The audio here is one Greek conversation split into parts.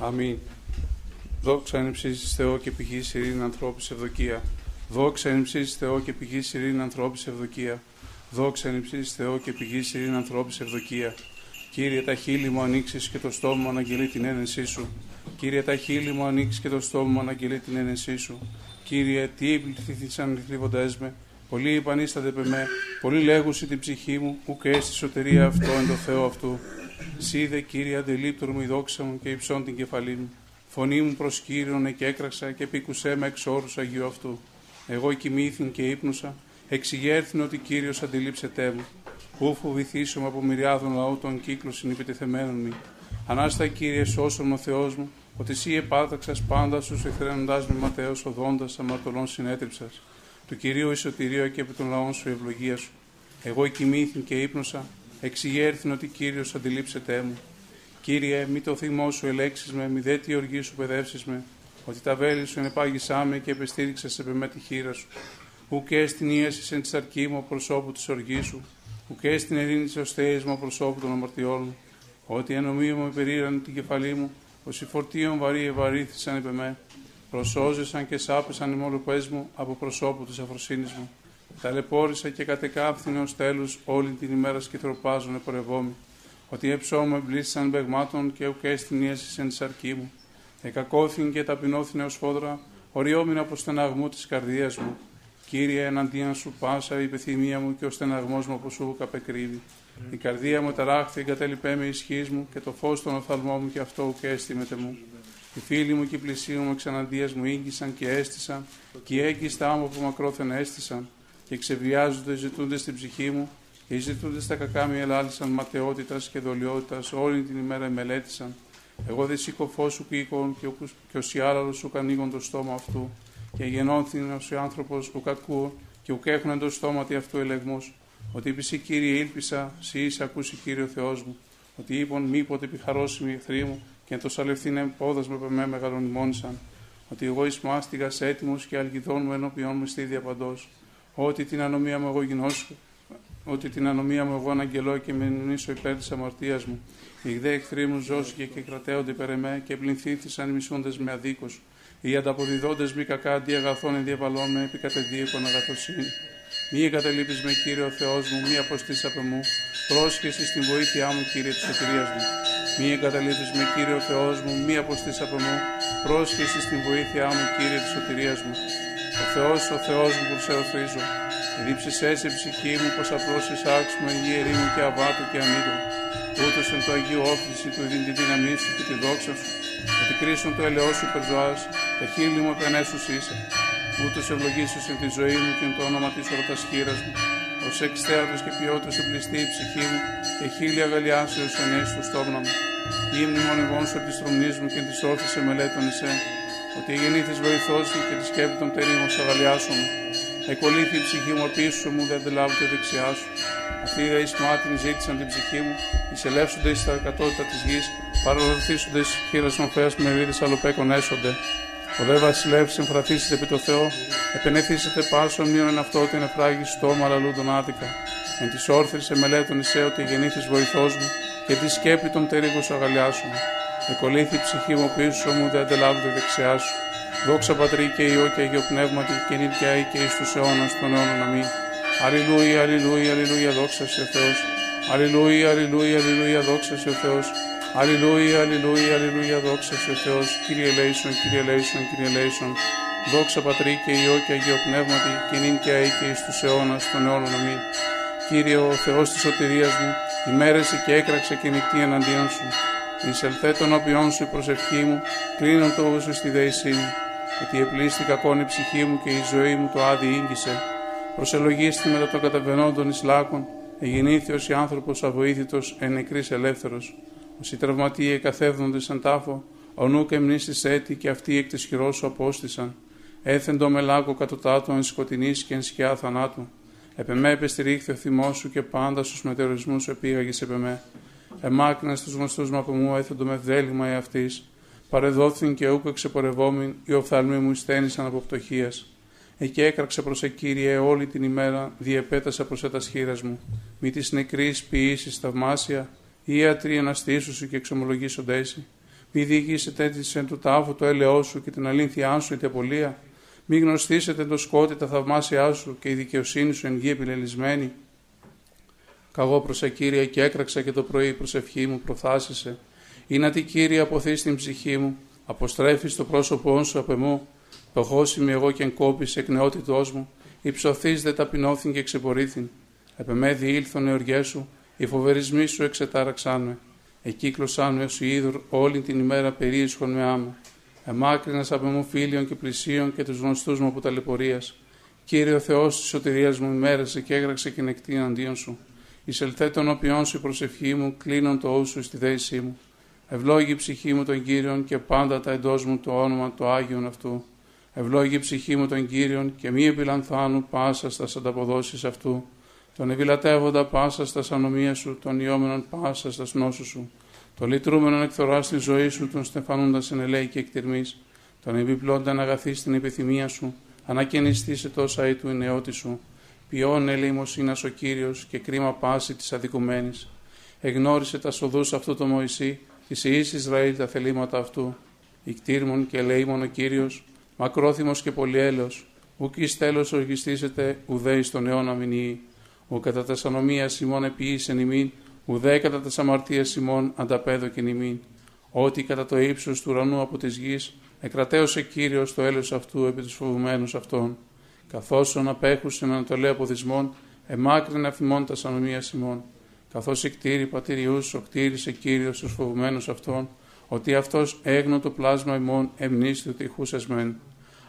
Αμήν. Δόξα εν ψήσεις Θεό και πηγής ειρήνη ανθρώπης ευδοκία. Δόξα εν ψήσεις Θεό και πηγής ειρήνη ανθρώπης ευδοκία. Δόξα εν ψήσεις Θεό και πηγής ειρήνη ανθρώπης ευδοκία. Κύριε τα χείλη μου ανοίξεις και το στόμα μου αναγγελεί την ένεσή σου. Κύριε τα χείλη μου ανοίξεις και το στόμα μου αναγγελεί την ένεσή σου. Κύριε τι επληθήθησαν θλίβοντές με. Πολλοί υπανίστανται πε με. Πολλοί λέγουσι την ψυχή μου. Ουκ έστι σωτηρία αυτό εν το Θεό αυτού. Σίδε Κύριε αντελείπτωρ μου η δόξα μου και υψών την κεφαλή μου. Φωνή μου προς Κύριον και έκραξα και πήκουσέ με εξ όρους Αγίου αυτού. Εγώ κοιμήθην και ύπνουσα, εξηγέρθην ότι Κύριος αντιλήψετέ μου. Πού φοβηθήσω από μυριάδων λαού των κύκλων συνυπητεθεμένων μου. Ανάστα Κύριε σώσον ο Θεός μου, ότι εσύ επάταξας πάντα στους εχθρένοντάς με ματέως οδόντας αμαρτωλών συνέτριψας. Του Κυρίου Ισοτηρίο και επί των λαών σου ευλογία σου. Εγώ κοιμήθην και ύπνουσα, εξηγέρθην ότι Κύριος αντιλήψετέ μου. Κύριε, μη το θυμό σου ελέξεις με, μη δε τη οργή σου παιδεύσεις με, ότι τα βέλη σου ενεπάγησά με και επεστήριξες σε με τη χείρα σου. Ουκέ στην ίασης εν της αρκή μου προσώπου της οργής σου, ουκέ στην ειρήνη της οστέης μου προσώπου των αμαρτιών μου. Ότι ενομία μου περίραν την κεφαλή μου, όσοι φορτίων βαρύ ευαρύθησαν επ' με, προσώζεσαν και σάπεσαν οι μόλοπές μου από προσώπου της αφροσύνης μου. Ταλαιπώρησα και κατεκάφθηνε ως τέλους όλη την ημέρα σκηθροπάζων επορευόμη ότι έψωμα εμπλήσαν μπεγμάτων και ουκέ στην ίαση εν της αρκή μου. Εκακόθην και ταπεινώθην ως φόδρα, οριόμην από στεναγμού της καρδίας μου. Κύριε, εναντίον σου πάσα η επιθυμία μου και ο στεναγμός μου από σου καπεκρύβει. Η καρδία μου ταράχθη, εγκατέλειπέ με ισχύς μου και το φως των οφθαλμών μου και αυτό ουκέ έστιμεται μου. Οι φίλοι μου και οι πλησίοι μου εξαναντία μου ήγγισαν και έστησαν, και οι έγκυστά μου από μακρόθεν έστησαν, και ξεβιάζονται, ζητούνται στην ψυχή μου, οι ζητούντε τα κακά μη ελάλησαν ματαιότητας και δολιότητας, όλη την ημέρα μελέτησαν. Εγώ δε σήκω φως σου πήκον και, και ο σιάλαλο σου κανίγον το στόμα αυτού. Και γεννώθην ω ο άνθρωπος ου κακού και ουκ έχουν εντό στόματι αυτού ελεγμούς. Ότι είπε κύριε, ήλπισα, σύ είσαι ακούσει κύριο Θεός μου. Ότι είπον μήποτε επιχαρώσιμοι εχθροί μου και το σαλευθύνε πόδας με πεμέ μεγαλονιμόνισαν. Ότι εγώ εις μάστιγας έτοιμος και αλγιδών μου ενώπιον μου στη διαπαντό. Ότι την ανομία μου εγώ γινώσου ότι την ανομία μου εγώ αναγγελώ και με νήσω υπέρ της αμαρτίας μου. Οι δε εχθροί μου ζώσηκε και κρατέονται υπέρ εμέ και πληνθήθησαν μισούντες με αδίκως. Οι ανταποδιδόντες μη κακά αντί αγαθών ενδιαβαλών με επί κατεδίωκον αγαθοσύνη. Μη εγκαταλείπεις με κύριο Θεός μου, μη αποστεί από μου. Πρόσχεση στην βοήθειά μου, κύριε της σωτηρία μου. Μη εγκαταλείπεις με κύριο Θεός μου, μη αποστεί από μου. Πρόσχεση στην βοήθειά μου, κύριε της σωτηρία μου. Ο Θεός, ο Θεός μου που σε οφρίζω. Ρίψε σε ψυχή μου πως απλώς εισάξουμε η μου και αβάτου και αμύδου. Ούτως εν το Αγίου όφηση του δίνει τη δύναμή σου και τη δόξα σου, ότι κρίσουν το ελαιό σου υπερζωάς, τα χείλη μου επενέσους είσαι. Ούτως ευλογήσους εν τη ζωή μου και εν το όνομα της ορτασχήρας μου. Ως εξτέατος και ποιότητας εμπληστεί η ψυχή μου και χίλια αγαλιάσεως ενέσεις στο στόμα μου. Η ύμνη μονευών σου τη στρομνής μου και της όρθισε μελέτων εσέ, ότι η γεννήθης βοηθός σου και τη σκέπη των τερίμων σου αγαλιάσουμε Εκολύθη η ψυχή μου απίσω μου, δεν αντιλάβω τη δεξιά σου. Αυτοί οι ισμάτινοι ζήτησαν την ψυχή μου, εισελεύσονται στα κατώτητα της γης, παρορθήσονται χείρας νοφέα με ρίδε αλλοπέκων έσονται. Ο δε βασιλεύ συμφραθήσετε επί το Θεό, επενεθήσετε πάσο μείον αυτό ότι είναι φράγει στόμα αλλού τον άδικα. Εν της όρθρης σε μελέτων εισέ ότι γεννήθης βοηθός μου και τη σκέπη των τερίγων σου αγαλιάσουμε. Εκολύθη η ψυχή μου πίσω μου, δεν αντιλάβω τη δεξιά σου. Δόξα Πατρί και Υιό και Αγίο Πνεύματι και νύχια και εις τους αιώνας των αιώνων αμήν. Αλληλούια, αλληλούια, αλληλούια, δόξα σε ο Θεός. Αλληλούια, αλληλούια, αλληλούια, δόξα σε ο Θεός. Αλληλούια, αλληλούια, αλληλούια, δόξα σε ο Θεός. Κύριε Λέισον, Κύριε Λέισον, Κύριε Λέισον. Δόξα Πατρί και Υιό και Αγίο Πνεύματι και νύχια και εις τους αιώνας των αιώνων αμήν. Κύριε ο Θεός της σωτηρίας μου, ημέρεσε και έκραξε και νυχτή εναντίον σου. Εισελθέ των όποιών σου η προσευχή μου, κλείνω το όσο στη δέησή μου ότι επλήστη κακόν η ψυχή μου και η ζωή μου το άδει ίγγισε. Προσελογίστη μετά των καταβενόντων εις λάκων, εγεννήθη άνθρωπος αβοήθητος εν νεκρής ελεύθερος. Όσοι τραυματίε εκαθεύδονται σαν τάφο, ο νου και μνήστης έτη και αυτοί εκ της χειρός σου απόστησαν. Έθεντο με λάκκο κατωτάτω εν σκοτεινής και εν σκιά θανάτου. Επεμέ επεστηρίχθη ο θυμός σου και πάντα στους μετεωρισμούς σου επίγαγε επεμέ. Εμάκνα στους γνωστούς μου από μου έθεντο με δέλημα εαυτή παρεδόθην και ούκο εξεπορευόμην, οι οφθαλμοί μου στένησαν από πτωχίας. Εκεί έκραξε προς Κύριε όλη την ημέρα, διεπέτασα προς τα σχήρας μου. Μη της νεκρής ποιήσεις θαυμάσια, ή ιατροί αναστήσου και εξομολογήσονται εσύ. Μη διηγήσετε έτσι εν του τάφου το έλεό σου και την αλήθειά σου η απολία. Μη γνωστήσετε το σκότη τα θαυμάσια σου και η δικαιοσύνη σου εν γη επιλελισμένη. Καγώ προς Κύριε και έκραξα και το πρωί προσευχή μου προθάσισε. Είναι τι Κύριε αποθείς στην ψυχή μου, αποστρέφεις το πρόσωπό σου απ' εμού. Ποχώσιμη εγώ και εγκόπης εκ νεότητός μου, υψωθείς δε ταπεινώθην και ξεπορήθην. Επεμέδι ήλθον εωριέ σου, οι φοβερισμοί σου εξετάραξάν με. Εκύκλωσάν με ως είδωρ όλη την ημέρα περίεσχον με άμα. Εμάκρυνας από μου φίλιων και πλησίων και τους γνωστούς μου από ταλαιπωρίας. Κύριε ο Θεός της σωτηρίας μου ημέρασε και έγραξε και νεκτή αντίον σου. Εισελθέ των οποίων σου η προσευχή μου, κλείνον το ούσου στη δέησή μου. Ευλόγη η ψυχή μου τον Κύριον και πάντα τα εντός μου το όνομα του Άγιον αυτού. Ευλόγη η ψυχή μου τον Κύριον και μη επιλανθάνου πάσα στα ανταποδόσεις αυτού. Τον ευηλατεύοντα πάσα στα ανομία σου, τον ιόμενον πάσα στα νόσου σου. Το λυτρούμενον εκθορά στη ζωή σου, τον στεφανούντα εν ελέη και εκτιρμή. Τον επιπλώντα αγαθή στην επιθυμία σου, ανακαινιστή σε τόσα ή του η νεότη σου. Ποιόν ελεημοσύνα ο κύριος και κρίμα πάση της αδικουμένης. Εγνώρισε τα σοδούς αυτού το Μωυσή, της ιή Ισραήλ τα θελήματα αυτού. Ικτήρμον και ελεήμον ο κύριος, μακρόθυμος και πολυέλεος, ουκ εις τέλος οργιστήσετε ουδέ στον αιώνα μηνύει, ου κατά τα σανομία ημών επιήσεν ημίν, ουδέ κατά τα αμαρτία ημών ανταπέδοκεν ημίν, ότι κατά το ύψος του ουρανού από της γης, εκρατέωσε κύριος το έλεος αυτού επί τους φοβουμένους αυτών, καθώς απέχουσεν ανατολέ αποδισμών, εμάκρυνε αφημών τα σανομία ημών, καθώς εκτήρη πατηριούς, ο κτήρισε κύριος στου φοβουμένους αυτών, ότι αυτός έγνω το πλάσμα ημών εμνίστη του τυχούσες μεν.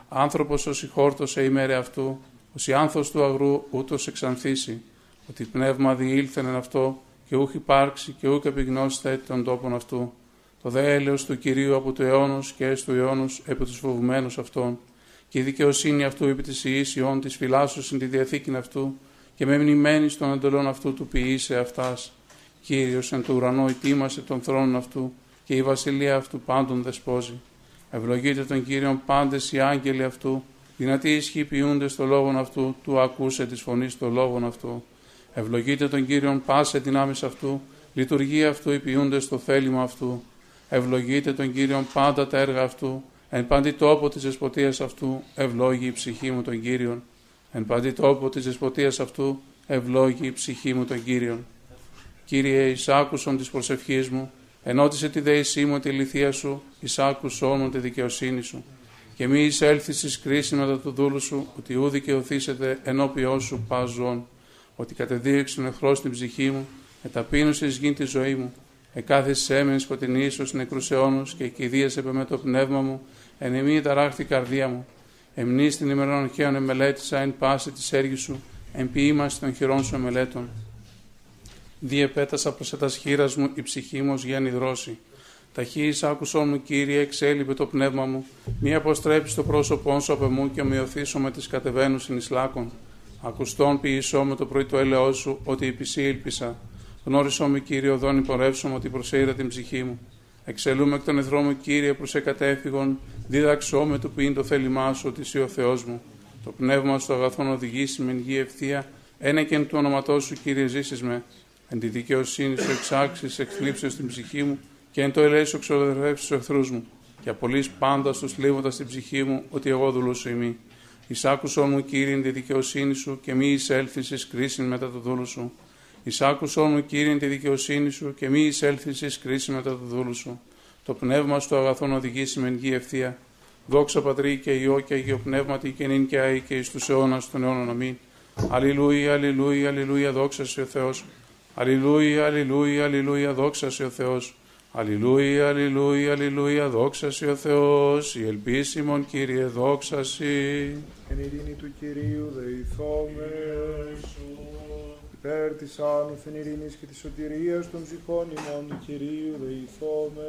Άνθρωπος ως χόρτωσε ημέρε αυτού, ως η άνθος του αγρού ούτως εξανθήσει, ότι πνεύμα διήλθεν εν αυτό και ούχ υπάρξει και ούχ επιγνώσετε τον τόπον αυτού. Το δε έλεος του Κυρίου από του αιώνος και εις του αιώνος επί τους φοβουμένους αυτών και η δικαιοσύνη αυτού επί της ιής ιών της φυλάσσου συν τη διαθήκην αυτού και με μνημένη στον εντολών αυτού του ποιήσε αυτάς. Κύριος εν του ουρανό ετοίμασε τον θρόνο αυτού και η βασιλεία αυτού πάντων δεσπόζει. Ευλογείτε τον Κύριον πάντες οι άγγελοι αυτού, δυνατοί ισχύ ποιούνται στο λόγον αυτού, του ακούσε της φωνής στο λόγον αυτού. Ευλογείτε τον Κύριον πάσε δυνάμεις αυτού, λειτουργία αυτού υπηούνται στο θέλημα αυτού. Ευλογείτε τον Κύριον πάντα τα έργα αυτού, εν παντή τόπο της δεσποτεία αυτού, ευλόγη η ψυχή μου τον Κύριον. Εν παντή τόπο της δεσποτεία αυτού, ευλόγη η ψυχή μου τον Κύριον. Κύριε, εισάκουσον τη προσευχή μου, Ενώτισε τη δέησή μου τη λυθία σου, εισάκουσό μου τη δικαιοσύνη σου. Και μη εισέλθεις τη κρίση μετά του δούλου σου, ότι ού δικαιωθήσετε ενώπιό σου παζόν, ότι κατεδίωξε τον εχθρός στην ψυχή μου, εταπείνωσε γίνει τη ζωή μου. Εκάθισε έμενε σκοτεινή ίσως νεκρούς αιώνου και κηδίασε με το πνεύμα μου, εν εμή ταράχτη καρδία μου. Εμνή την ημερών χαίων εμελέτησα εν πάση της έργης σου, εν ποιήμαση των χειρών σου εμελέτων διεπέτασα προς ετας χείρας μου η ψυχή μου ως γέννη δρόση. Ταχύης άκουσόν μου Κύριε εξέλιπε το πνεύμα μου, μη αποστρέψεις το πρόσωπό σου από μου και ομοιωθήσω με τις κατεβαίνουν συνεισλάκων. Ακουστόν ποιησό με το πρωί το έλεό σου, ότι υπησύ ήλπισα. Γνώρισό με Κύριε οδόν υπορεύσω ότι προσέειρα την ψυχή μου. Εξελούμε εκ των εθρών μου Κύριε προς εκατέφυγον, δίδαξό με το ποιήν το θέλημά σου ότι είσαι ο Θεός μου. Το πνεύμα σου αγαθόν οδηγήσει με γη ευθεία, ένα και εν του ονοματό σου Κύριε ζήσεις με. Εν τη δικαιοσύνη σου εξάξει, εκθλίψεω στην ψυχή μου και εν το ελέησο ξοδερεύσεις του εχθρούς μου. Και απολύς πάντα του θλίβοντα στην ψυχή μου ότι εγώ δουλούσω ημί. Εισάκουσό μου, κύριε, τη δικαιοσύνη σου και μη εισέλθει ει κρίση μετά το δούλου σου. Εισάκουσό μου, κύριε, τη δικαιοσύνη σου και μη εισέλθει ει κρίση μετά το δούλου σου. Το πνεύμα στο αγαθόν οδηγήσει με γη ευθεία. Δόξα πατρί και ιό και αγίο πνεύματι και νυν και αή και εις τους αιώνας των αιώνων αμήν. Αλληλούια, αλληλούια, αλληλούια, δόξα σε ο Θεός. Αλληλούια, αλληλούια, αλληλούια, δόξα σε ο Θεός. Αλληλούια, αλληλούια, αλληλούια, δόξα σε ο Θεός. Η ελπίσιμον Κύριε, δόξα σε. Εν ειρήνη του Κυρίου δεηθώμε. Υπέρ της άνωθεν ειρήνης και της σωτηρίας των ψυχών ημών του Κυρίου δεηθώμε.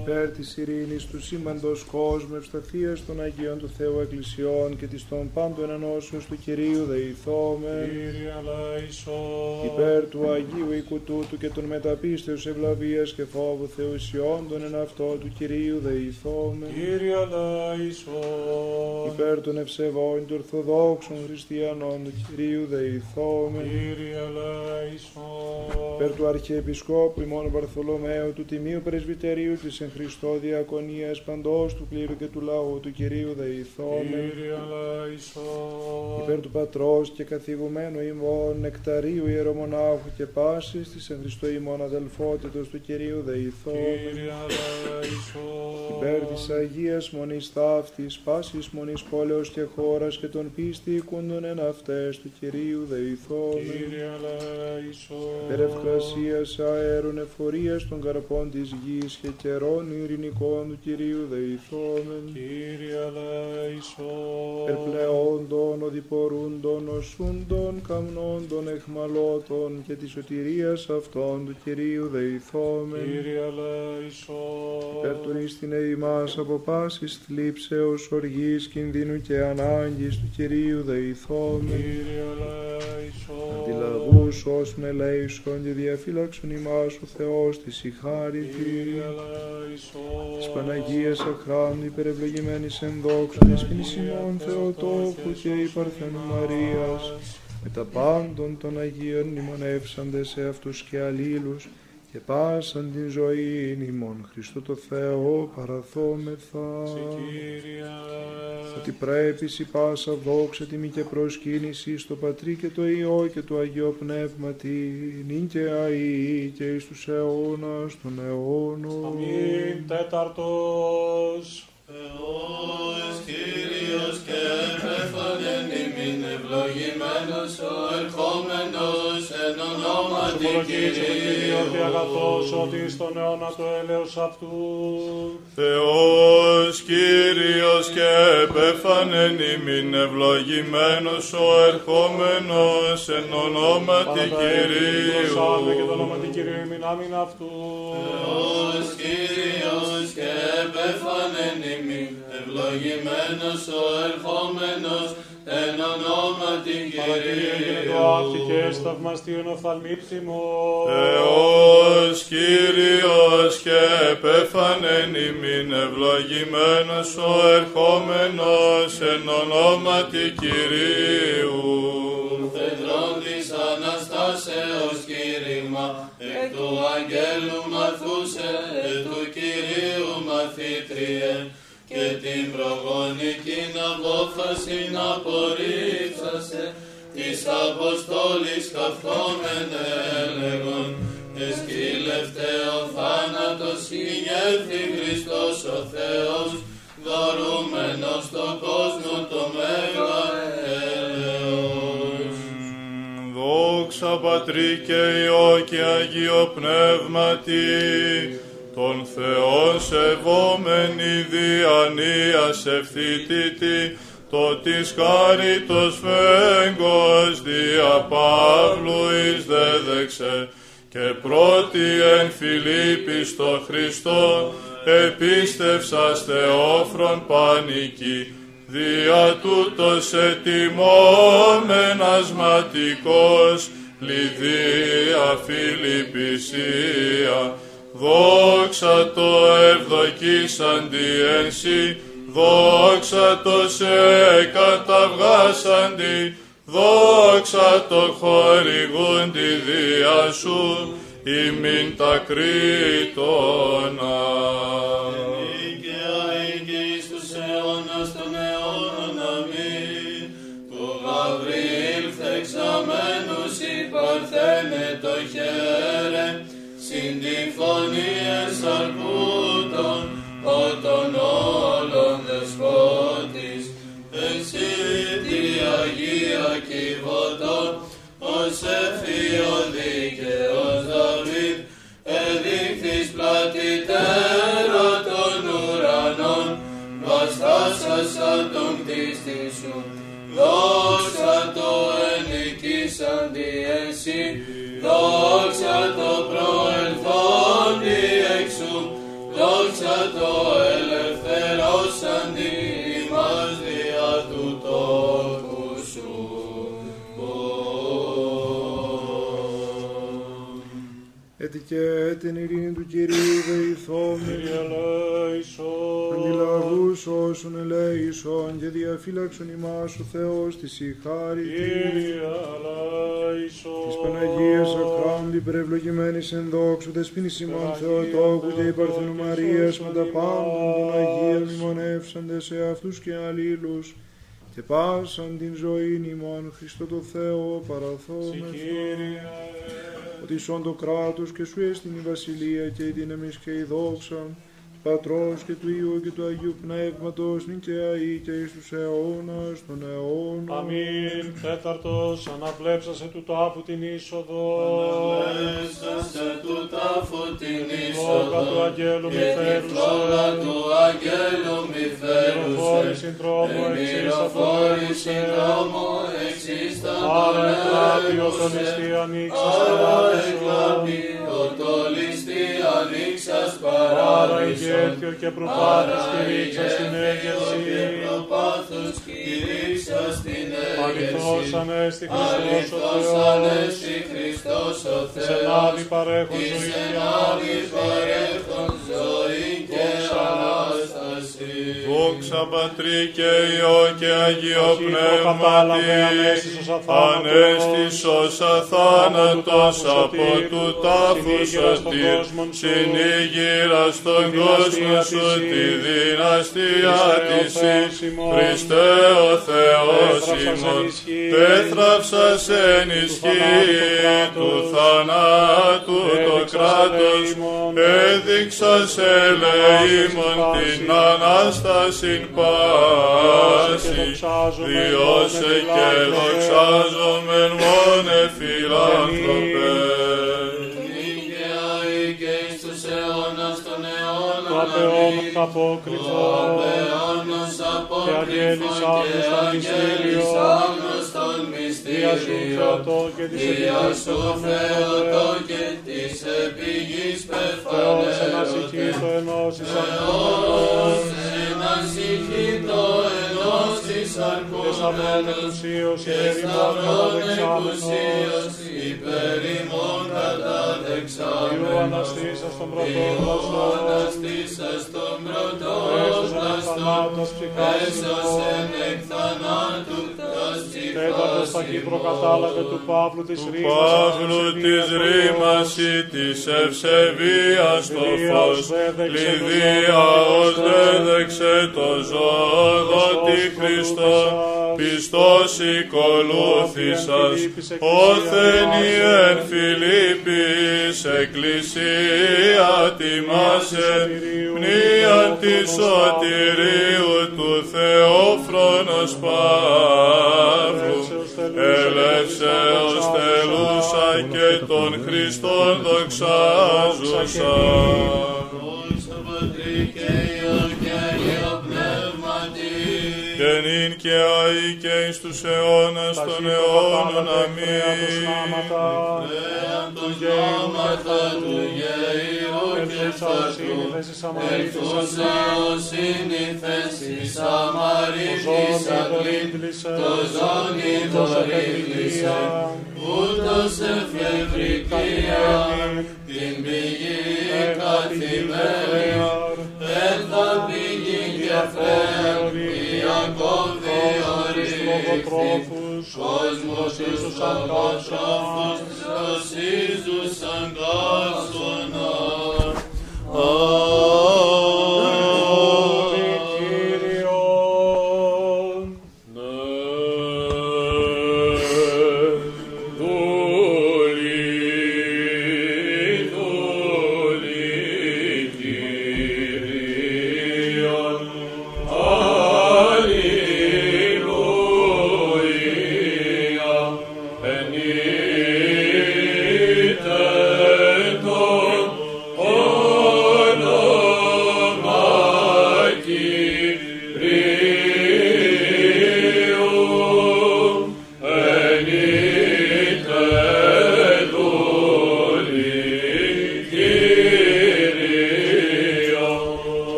υπέρ της ειρήνης του σύμπαντος κόσμου ευσταθίας των Αγίων του Θεού Εκκλησιών και της των πάντων ενώσεως του Κυρίου δεηθώμεν. Κύριε ελέησον. Υπέρ του Αγίου οίκου τούτου και των μεταπίστεως ευλαβίας και φόβου Θεού εισιόντων εν αυτώ του Κυρίου δεηθώμεν. Κύριε ελέησον. Υπέρ των ευσεβών και Ορθοδόξων Χριστιανών του Κυρίου δεηθώμεν. Κύριε ελέησον. Υπέρ του Αρχιεπισκόπου ημών Βαρθολομαίου του Τιμίου Πρεσβυτερίου, της εν Χριστώ Διακονίας παντός του κλήρου και του λαού του Κυρίου δεηθώμεν. Κύριε ελέησον. Υπέρ του Πατρός και καθηγουμένου ημών Νεκταρίου ιερομονάχου και πάσης της εν Χριστώ ημών αδελφότητος του Κυρίου δεηθώμεν. Κύριε ελέησον. Υπέρ της Αγίας Μονής Ταύτης, πάσης Μονής πόλεως και χώρας και των πίστει οικούντων εν αυταίς του Κυρίου δεηθώμεν. Κύριε ελέησον. Υπέρ ευκρασίας αέρων ευφορίας των καρπών της γης και καιρών ειρηνικών του Κυρίου δεηθώμεν. Κύριε ελέησον. Υπέρ πλεόντων, οδοιπορούντων, νοσούντων, καμνόντων, αιχμαλώτων και της σωτηρίας αυτών του Κυρίου δεηθώμεν. Κύριε ελέησον. Υπέρ του ρυσθήναι ημάς από πάσης θλίψεως, οργής, κινδύνου και ανάγκης του Κυρίου δεηθώμεν. Κύριε ελέησον. Αντιλαβού, σώσον, ελέησον και διαφύλαξον ημάς ο Θεός τη ση χάριτι Κύριε ελέησον. της Παναγίας Αχράντου υπερευλογημένης ενδόξου Δεσποίνης ημών Θεοτόκου και αειπαρθένου Μαρίας μετά πάντων των Αγίων μνημονεύσαντες εαυτούς και αλλήλους και πάσαν την ζωήν ημών Χριστώ τω Θεώ παραθώμεθα Κύριε. ότι πρέπει η πάσα δόξα τιμή και προσκύνηση στο Πατρί και το Υιό και το Αγίο Πνεύματι νυν και αεί και εις τους αιώνας των αιώνων. Αμήν. Τέταρτος. Θεός Κύριος και πέφανεν ημίν ευλογημένος ο ερχόμενος εν ονόματι Ευλογήσω τον Κύριο ότι Κυρίου. αγαθός ότι στον αιώνα το έλεος αυτού. Θεός Κύριος και επέφανεν ημίν ευλογημένος ο ερχόμενος εν ονόματι Κυρίου. και το όνομα Κυρίου. του Κυρίου ημίν άμυν αυτού. Θεός Κύριος και επέφανεν ημίν ευλογημένος ο ερχόμενος εν ονόματι Παρακυρία και το άκη Κυρίου. και σταυμαστίον οφθαλμίψιμο. Θεός Κύριος και επέφανεν ημίν ευλογημένος ο ερχόμενος εν ονόματι Κυρίου. Φεδρών της Αναστάσεως κήρυγμα, εκ του Αγγέλου μαθούσε, την προγονική απόφαση να απορρίψασε, της Αποστόλης καυκόμεν έλεγον, εσκύλευτεο θάνατος γεννήθη Χριστός ο Θεός, δωρούμενος στον κόσμο το μέγα έλεος. Δόξα Πατρί και Υιό και Αγίο Πνεύματι, τον Θεόν σεβόμενη διανοίας ευθύτητη, το της χάριτος φέγγος δια Παύλου εις δέδεξε, και πρώτη εν Φιλίππη στο Χριστό, επίστευσας Θεόφρον πανική, δια τούτος ετοιμόμεν ασματικός, λιδία Φιλιππισία, δόξα το ευδοκίσαντι ένσι, δόξα το σε καταβγάσαντι, δόξα το χορηγούντι δια σου, ημίν τα κρίτωνα. Φωνήες αρκούτων, όταν όλων δεσπότης, εσύ τη Αγία Κιβωτών, ως εφείο δίκαιος Δαβίδ, εδείχθης πλατητέρα των ουρανών, βαστάσασαν τον κτίστη σου. Δόξα το ενικήσαντι εσύ, δόξα το προελθόντι εξ Έτσι και την ειρήνη του Κυρίου δεηθόμεν, Κύριε ελέησον. αντιλαβούς όσων ελέησον και διαφύλαξον ημάς ο Θεός της η χάρη Κύριε ελέησον. της Παναγίας Αχράντη υπερευλογημένης εν δόξου δεσποίνης ημών Θεοτόκου και υπαρθενού Μαρίας με τα πάντων των Αγίων μνημονεύσαντες σε αυτούς και αλλήλους και πάσαν την ζωή ημών Χριστό το Θεό Συ παραθόμεθα Κύριε. ότι σών το κράτος και σου έστειν η βασιλεία και η δύναμη και η δόξα του Πατρός και του Υιού και του Αγίου Πνεύματος νυν και αεί και εις τους αιώνας των αιώνων. Αμήν. Τέταρτος, αναβλέψασε του τάφου την είσοδο. Αναλέσασε του τάφου την Λόγα του είσοδο Αγγέλου μη και τη φλόγα φέρουσε. του Αγγέλου μη φέρουσε. Μυροφόρη τρόμο εξίστα το Εμυροφόρηση έλουσε. δρόμο εξίστα Άρα τον εκλάπη ο το έλουσε. ληστή ανοίξας Άρα παράδεισον. εκλάπη ο το ληστή ανοίξας Άρα παράδεισον. ηγέτιο και προπάτης κηρύξας την έγερση. Και προπάθους κηρύξας την Αληθώς έγερση. ανέστη Χριστός ο Αληθώς Θεός. ανέστη Χριστός ο Της Θεός. ενάδει παρέχον Της ζωή και ενάδει ανάσταση. παρέχον ζωή Δόξα Πατρί και Υιό και Αγίο Εκεί προκατάλαβε Πνεύματι, ανέστης ως αθάνατος. ανέστης ως αθάνατος από του τάφους συνήγερα στον σωτήρ, κόσμο σου, συνήγερα στον τη κόσμο δυναστεία σου της τη Υ, δυναστεία Χριστέ ο της Θεός Υ. ημών, Χριστέ ο Θεός πέθραυσας εν ημών, ισχύ, πέθραυσας εν του ισχύ. θανάτου του κράτους, θανάτου το έδειξας κράτος, ελεήμων, έδειξας ελεήμων την Ανάσταση πάση, διώσε και δοξάζομεν μόνε φιλάνθρωπε. Νίκαια ή και εις τους αιώνας των αιώνων. Το απεόμον απόκριφο. Απεώνος Και αγγέλης απόκριφο άγνωστον και αγγέλης μυστήριο. Άγνωστον Δία σου μυστήριο. Θεοτό και της Δια επιγής σου Θεοτό και της επιγής Θεός ενασυχεί πεφανέωτε. το ενός εις Θεός ενασυχήτω ενός της Και σταυρών αρκούμενος εκουσίως και υπερ ημών σταυρών καταδεξάμενος. εκουσίως υπέρ ημών Ιού καταδεξάμενος. αναστήσας των Ιού πρωτόπλαστων. αναστήσας των Έσωσεν εκ πρωτόπλαστων. θανάτος ψυχάς Έσωσεν ημών. εκ θανάτου τας Τέταρτος ψυχάς ταχύ ημών. προκατάλαβε του Παύλου της Του ρήμας. Παύλου της ρήμας ή της ευσεβίας το φως, λιδία ως δέδεξε το ζώδο τη Χριστός, πιστός οικολούθησας, όθενη εν Φιλίππης, εκκλησία τιμάσε, πνίαν της σωτηρίου του Θεόφρονος Παύλου, ελεύσεως τελούσα και τον Χριστόν δοξάζουσα. Δόξα Πατρί και Υιό και Και νυν και αεί και εις τους αιώνας των αιώνων. Αμήν. Εάν τον νόματα του γέιου και φατού. Ελθούσα ως συνήθες εις Σαμαρίτης αγλήν. Το ζώνη δωρήτησε. Ούτως εφευρικία την πηγή καθημένη. Έλθα πηγή και φέρει Christus Logotrophus, Cosmos Jesus Angasonas, Jesus Angasonas. Amen.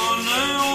Στον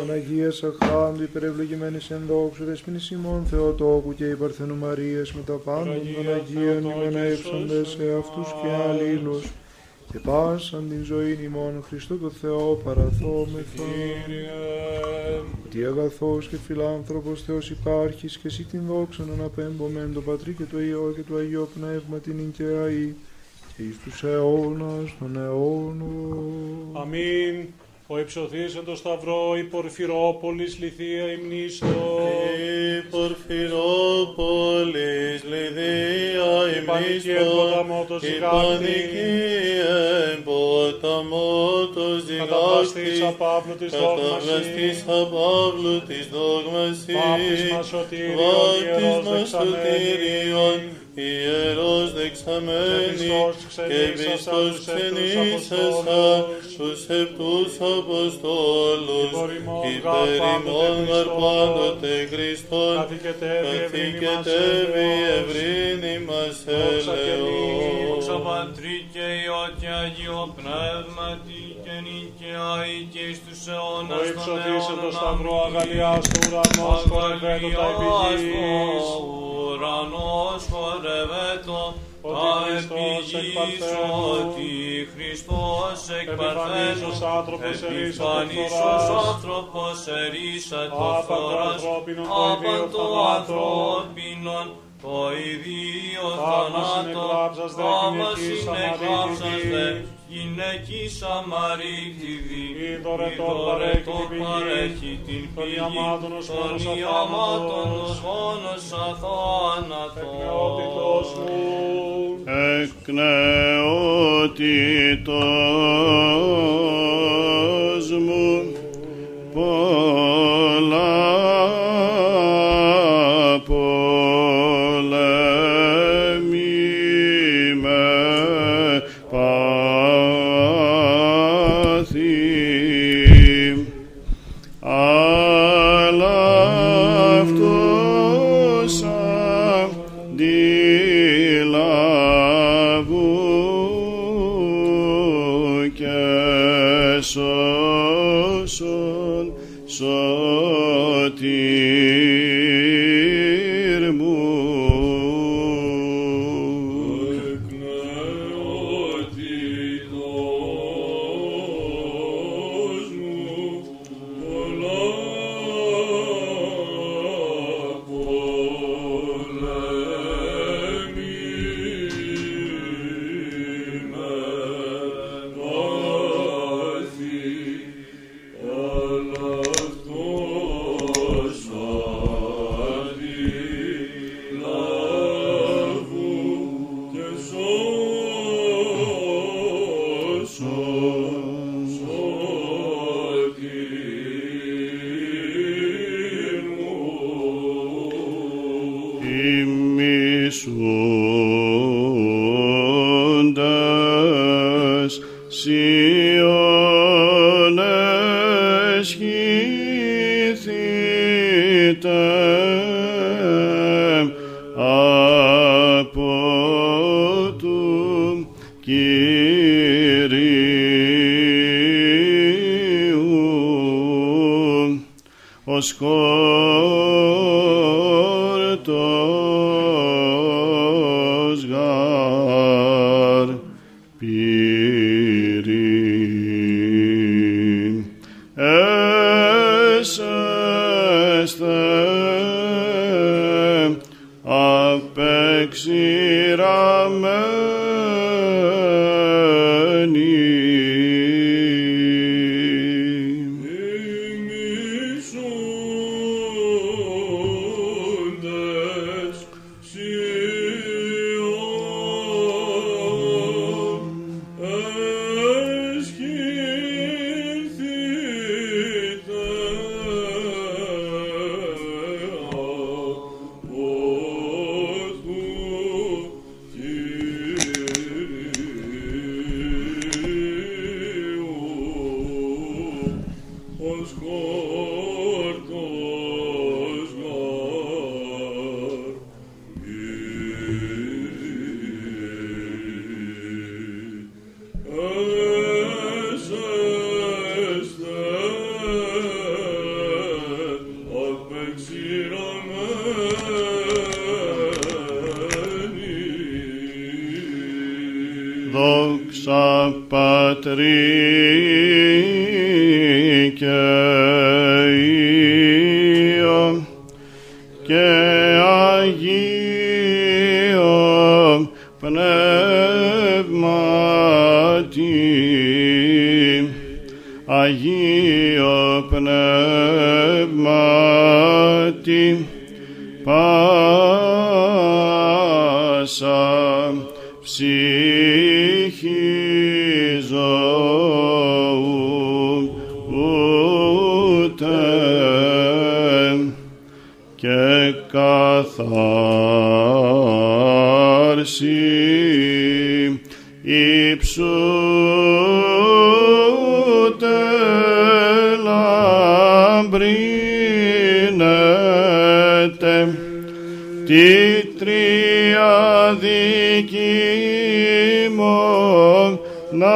ελέησον. Παναγίας Αχάντου υπερευλογημένης εν δόξου δεσποινής ημών Θεοτόκου και υπαρθενού Μαρίας με τα πάντων των Παναγία Αγίων Θεοτόκου ημενεύσαντες σε Ιησούς αυτούς και ημάς. αλλήλους και πάσαν την ζωή ημών Χριστό το Θεό παραθόμεθα. Κύριε. Ότι αγαθός και φιλάνθρωπος Θεός υπάρχεις και εσύ την δόξα να αναπέμπομεν το Πατρί και το Υιό και το Αγίο Πνεύμα την εικαιαή και εις τους αιώνας των αιώνων. Αμήν. Ο υψωθής εν το σταυρό η Πορφυρόπολης λιθία υμνήστο. Η Πορφυρόπολης, Λιδία, Η πανική εν ημνήστο, ποταμό το η ζυγάκτη. πανική εν ποταμό το Καταπλαστής ζυγάκτη, απάβλου της καταβαστής δόγμασης. απάβλου της δόγμασης, Βάπτισμα σωτήριον, βάπτισμα ιερός σωτήριον, δεξαμένη. Ιερός δεξαμένη, Και και Χριστός Χριστός ξενήσασα ξενήσασα τους τους επτούς Αποστόλους, Υπέρ ημών υπέρ ημών γαρ πάντοτε Χριστόν, Καθηκετεύει ευρύνη μας καθηκετεύει ελεός. ευρύνη μας Δόξα και ελεός. Δόξα Πατρί και Υιό και Αγίο Πνεύματι και νικαιάη και εις τους Ο αιώνας των υψωθής εν το αιώνων. σταυρό Αμήν. αγαλιάς του ουρανός χορευέτω τα Αγαλιάς επιγείς. ο ουρανός χορευέτω Ότι τα Χριστός εκ επιγείς Παρθένου. ότι Χριστός εκ Επιφανής ως Παρθένου άνθρωπος ερίσατο επιφανής φθοράς. ως άνθρωπος ερίσατο Άπαν το φθοράς ανθρώπινον το ιδίος άπαν το θανάτων. ανθρώπινον το ιδίο Θαύμασιν θανάτων εκλάψας δε θαύμασιν γυναικής εκλάψας δε Σαμαρίτιδη. γυναικής Σαμαρίτιδη Ή δωρετών Ή παρέχει δωρετών την πηγή. παρέχει την Των πηγή ιαμάτων ως φόνος των ιαμάτων ως αθάνατος. φόνος Εκνεότητος τριαδική μοναδή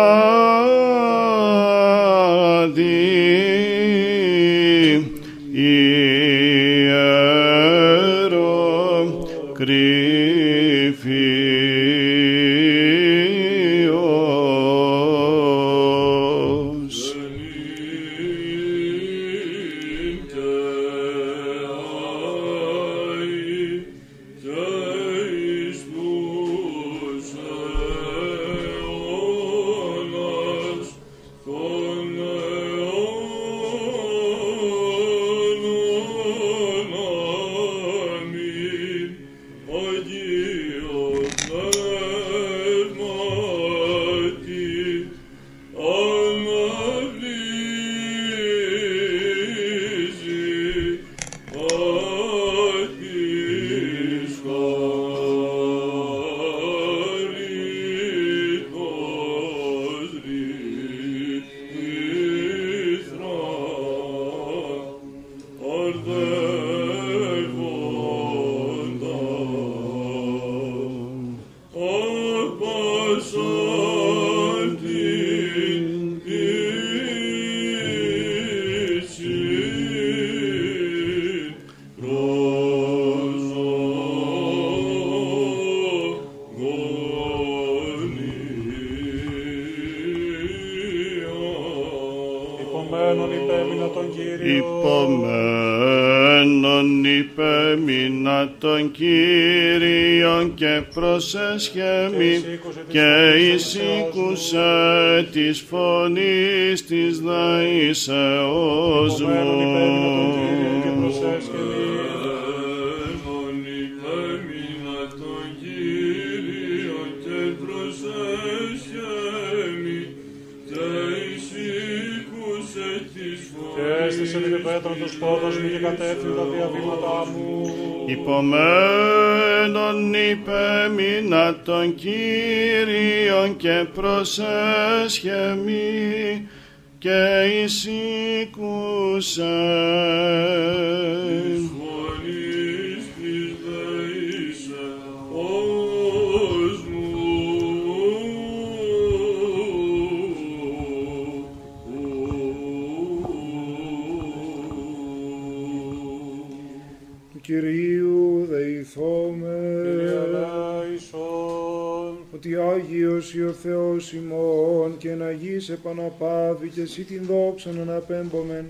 επαναπάβει και εσύ την δόξα να αναπέμπομεν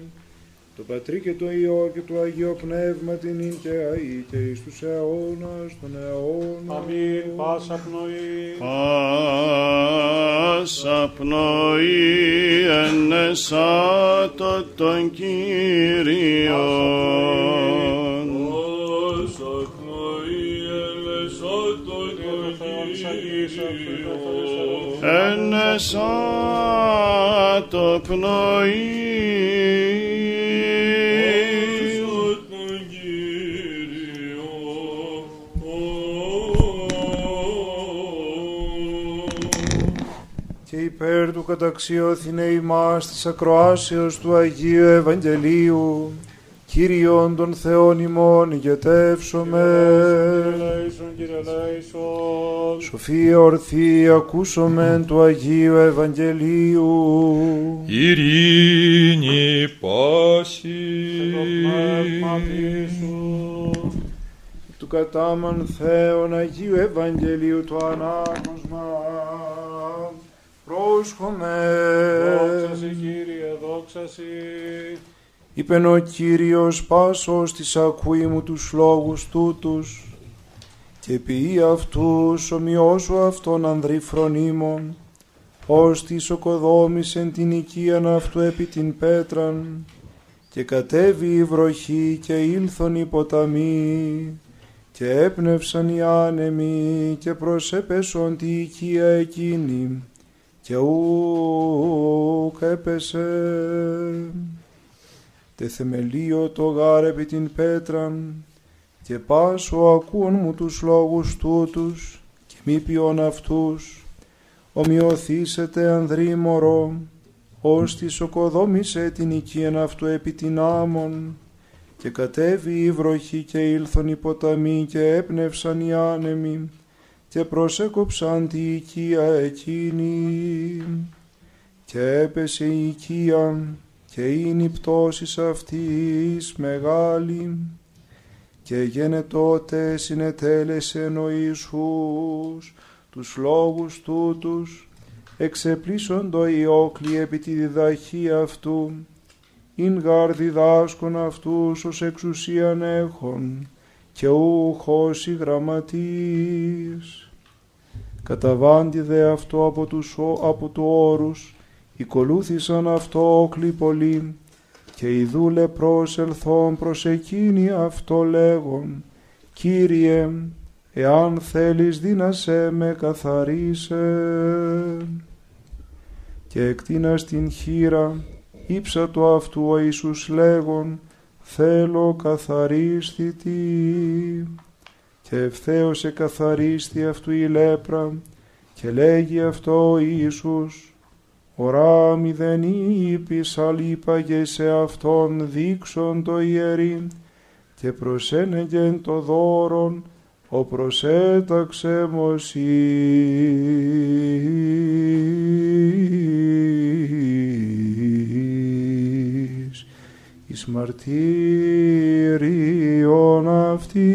το Πατρί και το Υιό και το Αγίο Πνεύμα την ειν και αΐ και εις τους αιώνας των αιώνων. Αμήν. Πάσα πνοή. Πάσα πνοή ενεσάτο τον Κύριον. Ενεσάτο πνοή. και υπέρ του καταξιώθηνε ημάς της ακροάσεως του Αγίου Ευαγγελίου Κύριον των Θεών ημών ηγετεύσομαι. Ελέησον, Κύριε ελέησον. Σοφία ορθή ακούσομεν του Αγίου Ευαγγελίου. Ειρήνη πάση. Το πνεύμα Ιησού. του κατάμαν Θεόν Αγίου Ευαγγελίου το ανάγνωσμα. Πρόσχομαι. Δόξα Σοι, Κύριε, δόξα Σοι. Είπεν ο Κύριος πάσος της ακούει μου τους λόγους τούτους και ποιεί αυτούς ομοιώσου αυτών ανδρή φρονίμων ως της οκοδόμησεν την οικίαν αυτού επί την πέτραν και κατέβη η βροχή και ήλθον οι ποταμοί και έπνευσαν οι άνεμοι και προσέπεσον τη οικία εκείνη και ουκ έπεσε τε θεμελίο το γάρ επί την πέτραν και πάσο ακούων μου τους λόγους τούτους και μη ποιον αυτούς. Ομοιωθήσετε ανδρή μωρό ως της οκοδόμησε την οικίαν αυτού επί την άμμον και κατέβη η βροχή και ήλθον οι ποταμοί και έπνευσαν οι άνεμοι και προσέκοψαν τη οικία εκείνη. Και έπεσε η οικία και είναι η πτώση αυτής μεγάλη και γένε τότε συνετέλεσεν ο Ιησούς τους λόγους τούτους εξεπλήσοντο οι όκλοι επί τη διδαχή αυτού ειν γάρ διδάσκον αυτούς ως εξουσίαν έχων και ούχος η γραμματής. Καταβάντι δε αυτό από, τους, από του όρους, οικολούθησαν αυτό όκλοι πολλοί, και οι δούλε προσελθόν προς εκείνη αυτό λέγον, Κύριε, εάν θέλεις δύνασέ με καθαρίσε. Και εκτείνας την χείρα, ύψα το αυτού ο Ιησούς λέγον, θέλω καθαρίσθητη. Και ευθέως εκαθαρίστη αυτού η λέπρα και λέγει αυτό ο Ιησούς, Ωρά μηδεν είπης αλείπαγε σε αυτόν δείξον το ιερή και προσένεγεν το δώρον ο προσέταξε μοσίς εις μαρτύριον αυτή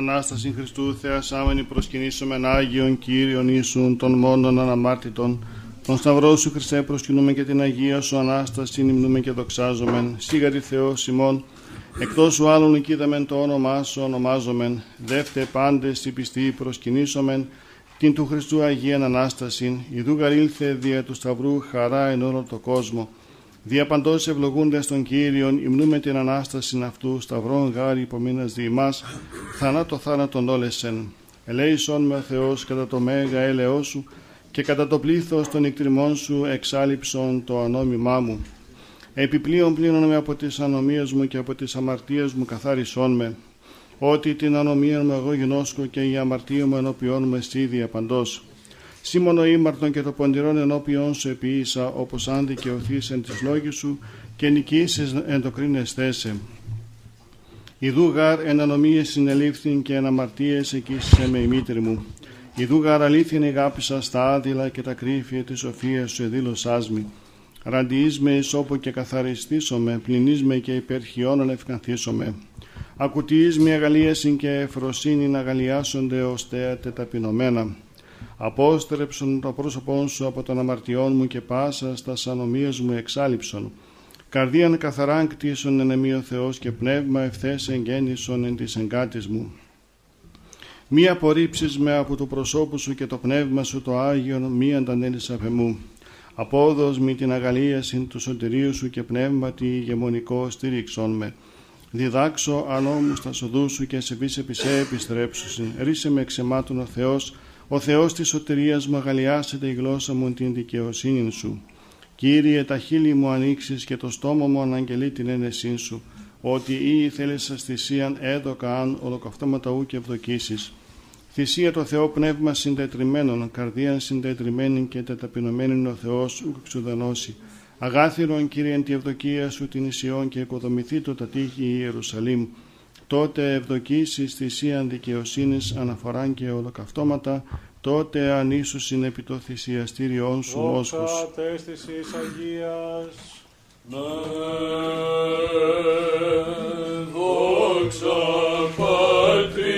Ανάσταση Χριστού θεασάμενη προσκυνήσομεν Άγιον Κύριον Ιησούν των μόνων αναμάρτητων. Τον Σταυρό σου Χριστέ προσκυνούμε και την Αγία σου Ανάσταση νυμνούμε και δοξάζομεν. Σίγαρη Θεό Σιμών, εκτός σου άλλων οικίδαμεν το όνομά σου ονομάζομεν. Δεύτε πάντες οι πιστοί προσκυνήσομεν την του Χριστού Αγίαν Ανάστασιν. Ιδού γαρήλθε δια του Σταυρού χαρά εν όλο το κόσμο. Δια παντός ευλογούνται στον Κύριον, υμνούμε την Ανάσταση αυτού, σταυρών γάρι υπομείνας δι' ημάς, θανάτο θάνατον όλεσεν. Ελέησον με ο Θεός κατά το μέγα έλεό σου και κατά το πλήθος των εκτριμών σου εξάλληψον το ανόμημά μου. Επιπλέον πλήνων με από τις ανομίες μου και από τις αμαρτίες μου καθάρισόν με. Ότι την ανομία μου εγώ γινώσκω και η αμαρτία μου ενώπιόν μου εστίδια παντός. Σήμωνο ήμαρτον και το ποντιρόν ενώπιον σου επίησα, όπως αν δικαιωθείς εν της λόγης σου και νικήσεις εν το κρίνες θέσε. Ιδού γάρ εν ανομίες συνελήφθην και εν αμαρτίες εκείσισε με η μήτρη μου. Ιδού γάρ αλήθιν αγάπησα στα άδειλα και τα κρύφια της σοφίας σου εδήλωσάς μη. Ραντιείς με ισόπο και καθαριστήσομαι, πληνείς με και υπερχιώνων ευκαθίσομαι. Ακουτιείς με αγαλίασιν και εφροσύνη να αγαλιάσονται ως θέατε ταπεινωμένα. Απόστρεψον το πρόσωπόν σου από των αμαρτιών μου και πάσα στα ανομίες μου εξάλληψον. Καρδίαν καθαράν κτίσον εν εμεί ο Θεός και πνεύμα ευθές εγγέννησον εν της εγκάτης μου. Μη απορρίψεις με από του προσώπου σου και το πνεύμα σου το Άγιον μη αντανέλεις αφ' εμού. Απόδος μη την αγαλίασιν του σωτηρίου σου και πνεύματι ηγεμονικό στήριξον με. Διδάξω ανώμου στα σοδού σου και σε πεις επισέ επιστρέψουσιν. Ρίσε με εξεμάτων ο Θεός, ο Θεός της σωτηρίας μου αγαλιάσετε η γλώσσα μου την δικαιοσύνη σου. Κύριε, τα χείλη μου ανοίξεις και το στόμα μου αναγγελεί την ένεσή σου, ότι ή θέλεις σας θυσίαν έδωκα αν ολοκαυτώματα ου και ευδοκίσεις. Θυσία το Θεό πνεύμα συντετριμένων, καρδίαν συντετριμένη και τεταπεινωμένη ο Θεός ου εξουδανώσει. Αγάθυρον Κύριε εν τη ευδοκία σου την Ισιών και οικοδομηθεί το τα τείχη η Ιερουσαλήμ τότε ευδοκίσεις θυσίαν δικαιοσύνης αναφοράν και ολοκαυτώματα, τότε αν ήσουσιν επί το θυσιαστήριό σου όσχου. Δόξα πατρί.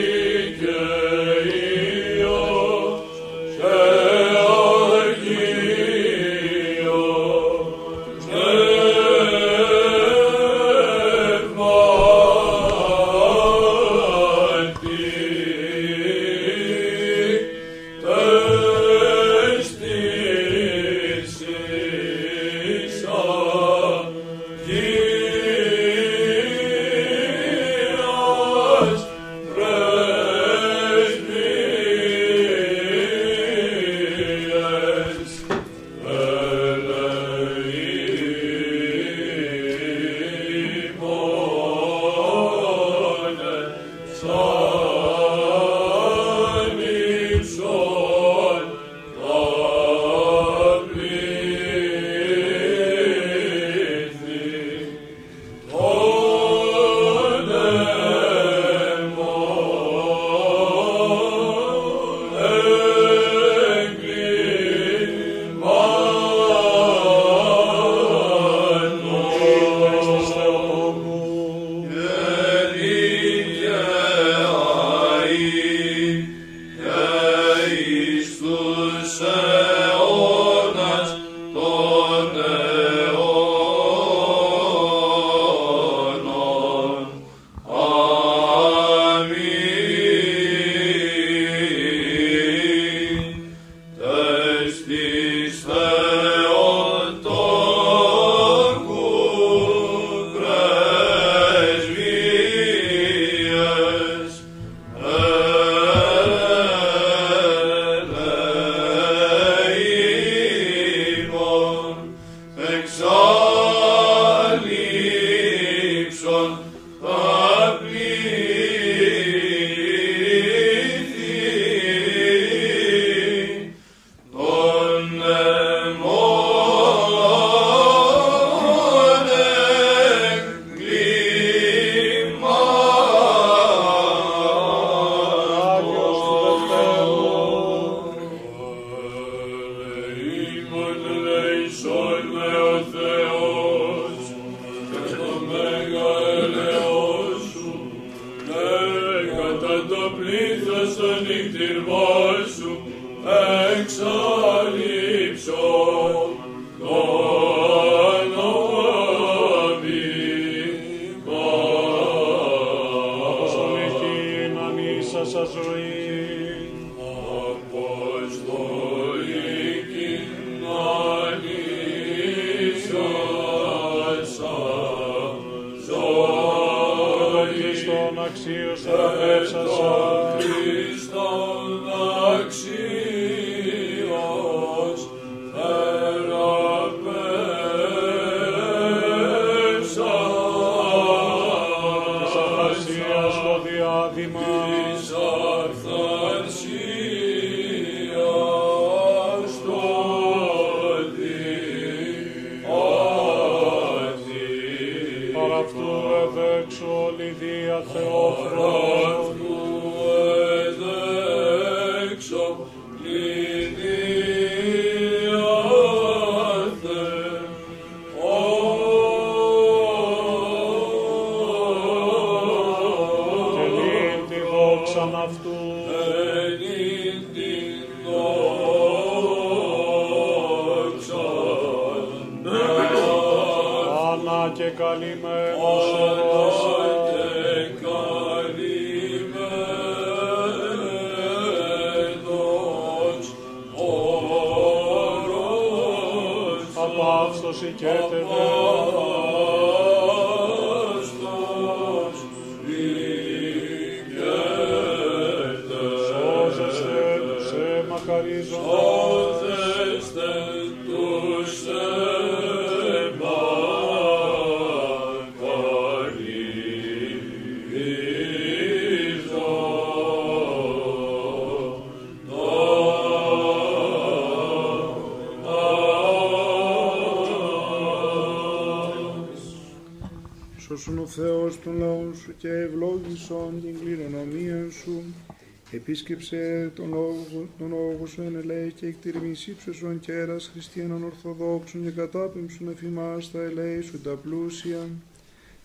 Επίσκεψε τον λόγο, τον λόγο σου εν ελέη και εκτιρμής ύψωσον κέρας χριστιανών ορθοδόξων και κατάπεμψον εφημάς τα ελέη σου τα πλούσια.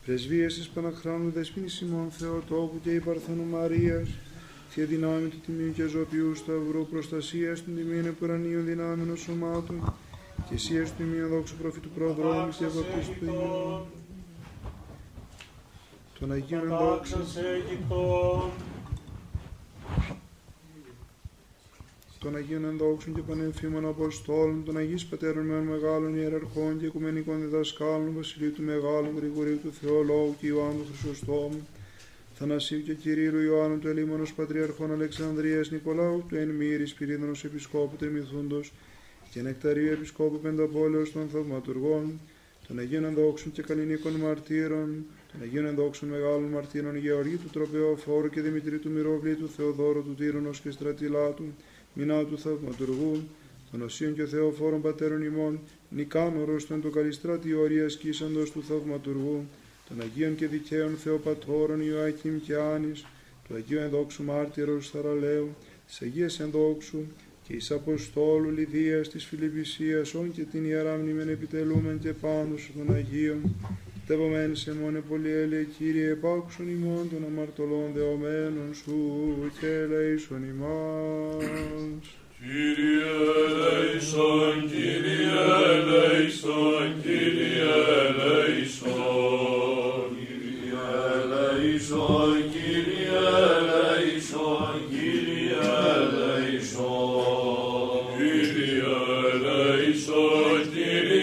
Πρεσβείες της Παναχράνου Δεσποίνης ημών Θεοτόκου και η Παρθένου Μαρίας, Θεία δυνάμει του Τιμίου και Ζωπιού Σταυρού, προστασίας των τιμίων επουρανίων δυνάμεων σωμάτων, και εσύ του Τιμίου δόξου προφήτου προδρόμου και βαπτίστου του Ιού. Των Αγίων των Αγίων ενδόξων και πανεμφήμων Αποστόλων, των Αγίων Πατέρων μεν μεγάλων ιεραρχών και οικουμενικών διδασκάλων, Βασιλείου του Μεγάλου, Γρηγορίου του Θεολόγου και Ιωάννου του Χρυσοστόμου, Θανασίου και Κυρίλου Ιωάννου του Ελίμωνος Πατριαρχών Αλεξανδρίας Νικολάου του Εν Μύρης Πυρίδωνος Επισκόπου Τριμηθούντος και Νεκταρίου Επισκόπου Πενταπόλεως των Θαυματουργών, των Αγίων Ενδόξων και Καλλινίκων Μαρτύρων, των Αγίων Ενδόξων Μεγάλων Μαρτύρων Γεωργίου του Τροπεοφόρου και Δημητρίου του Μυρόβλη του Θεοδόρου του Τύρωνος και Στρατηλάτου, Μινάου του Θαυματουργού, των Οσίων και Θεοφόρων Πατέρων ημών, Νικάνορος των το Καλιστράτη Ορίας Κίσαντος του Θαυματουργού, των Αγίων και Δικαίων Θεοπατώρων Ιωάκιμ και Άνης, του Αγίου Ενδόξου Μάρτυρος Θαραλέου, της Αγίας Ενδόξου και εις Αποστόλου Λιδίας της Φιλιππισίας, όν και την Ιερά Μνήμεν επιτελούμεν και πάνω σου των Αγίων, τεύωμέν σε μόνε πολυέλεια Κύριε, επάκουσον ημών των αμαρτωλών δεωμένων σου και ελέησον ημάς. Κύριε ελέησον, Κύριε ελέησον, Κύριε ελέησον. Κύριε ελέησον, Κύριε ελέησον, Κύριε ελέησον. Κύριε ελέησον, Κύριε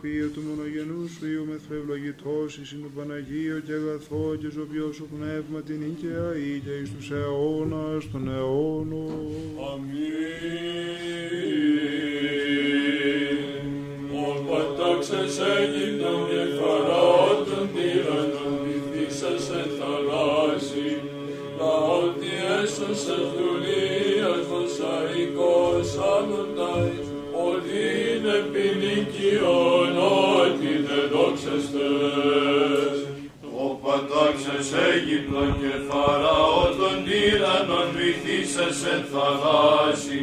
φιλανθρωπία του μονογενούς σου Υιού με θρευλογητός εις είναι το Παναγίο και αγαθό και ζωπιό σου πνεύμα την οίκαια ή και εις τους αιώνας των αιώνων. Αμήν. Ως πατάξες Αίγυπτον και Φαραώ των τύραννων βυθίσας εν θαλάσσι, λαότι έσωσες δουλείας μοσαϊκός άμοντας, ότι είναι ποινικιόν, ότι δεν δόξαστες. Ο πατάξες Αίγυπτον και Φαραώ των τύραννων βυθίσας εν θαλάσσι,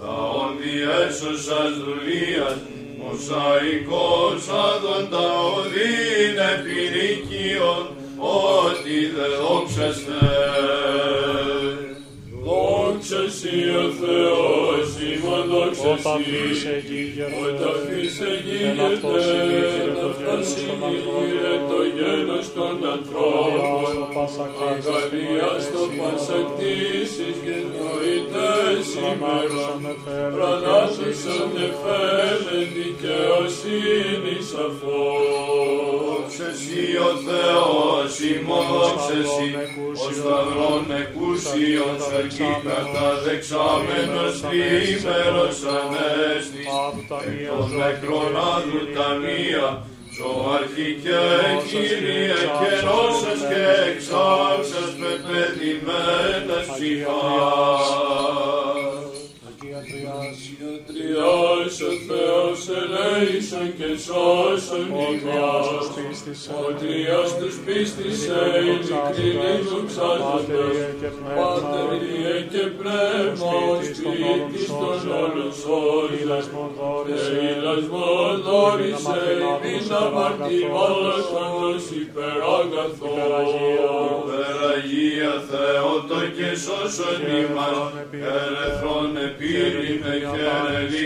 λαόν διέσωσας δουλείας, μοσαϊκός άδοντα οδύν επιρρικίων, ότι δε δόξαστε. Δόξα σοι ο Θεός, ημών δόξα όταν σοι. φύσε γη Όταν φύσε Εν αυτός γίγεται, συνήγηρε το γένος των αυτό ανθρώπων. συνήγηρε το γένος των ανθρώπων. Αγαλία στο πάσα κτήσεις και νοητές ημέρων. Πρανάσουσαν εφέλε δικαιοσύνη σαφώς. Εσύ ο Θεός ημών δόξεσι, ο σταυρών εκούσιον σαρκή καταδεξάμενος διήμερος ανέστης, εκ των νεκρών άδου τα μία, ζωάρχη και Κύριε και νόσες και εξάξας με πεδημένες ψυχάς. Αγία Τριάς, Τριάς ο Θεός ελέησον και σώσον ο Τριάς τους ημάς. πίστησε, Ο Τριάς τους πίστησε, ειλικρινή δοξάζοντας, Πάτερ Ιε και Πνεύμα, ο σπίτης των όλων σώζε. ηλασμόν δόρισε, Ειλασμόν δόρισε, μην αμαρτημάτας πάντως υπεράγαθο. Υπεραγία Θεότο και σώσον ημάς, ερεθρόν επίρρημε και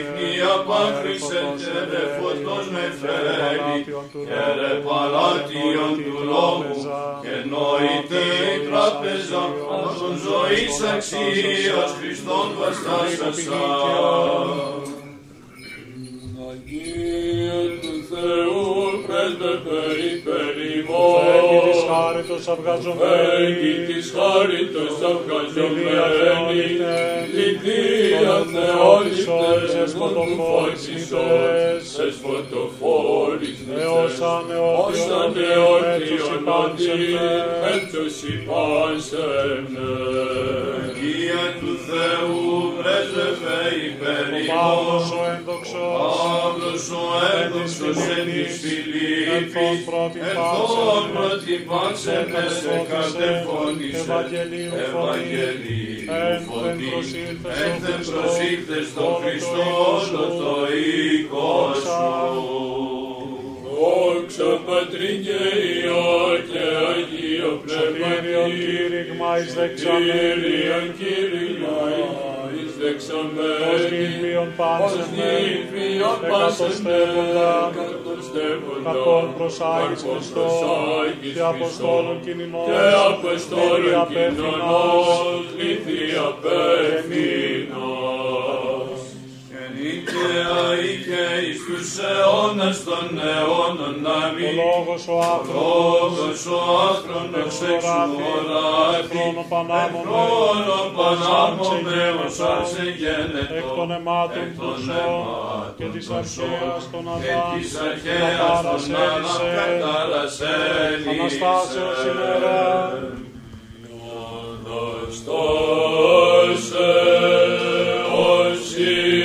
ερελίχνη απάκρισεν και ρε φωτός με φέρει, και ρε παλάτιον του λόγου, και νοητέ η τράπεζα, όσων ζωής αξίας Χριστόν βαστάσασα. χάριτος αυγαζομένη, Έγκη της χάριτος αυγαζομένη, Λυπία Θεόλυπτε, εσκοτοφόρησες, εσκοτοφόρησες, Έως ανεώτιον επάντη, έτσι υπάσαι με. Αγία του Θεού, Εύθευε υπερημός, ο Άγγλος ο ένδοξος εν της Φιλίππης, εθόν προτυπάξε με σε κατεφώνησε, Ευαγγελίου φωτί, ένθεν προσήλθες στο Χριστό όλο το οίκο σου. Δόξα. Πατρί και Υιό και Αγίο Πνεύμα, Κύριε, Κύριε, Κύριε, Κύριε, Κύριε, δεξιον μέρη, νυμφίων πανσεμέρ, κακόν προς Άγιος Χριστός, και Αποστόλων κοινωνός, και Αποστόλων κοινωνός, η Θεία Πεθυνός. Αίκαια, και εις τους αιώνας των αιώνων να μην. Ο λόγος ο άφρονος, ο άφρονος εξ ως άσε γένετο, εκ των αιμάτων των ζώων και της αρχαίας των Αδάμ, καταρασέλη, Αναστάσεως ημέρα. Όσοι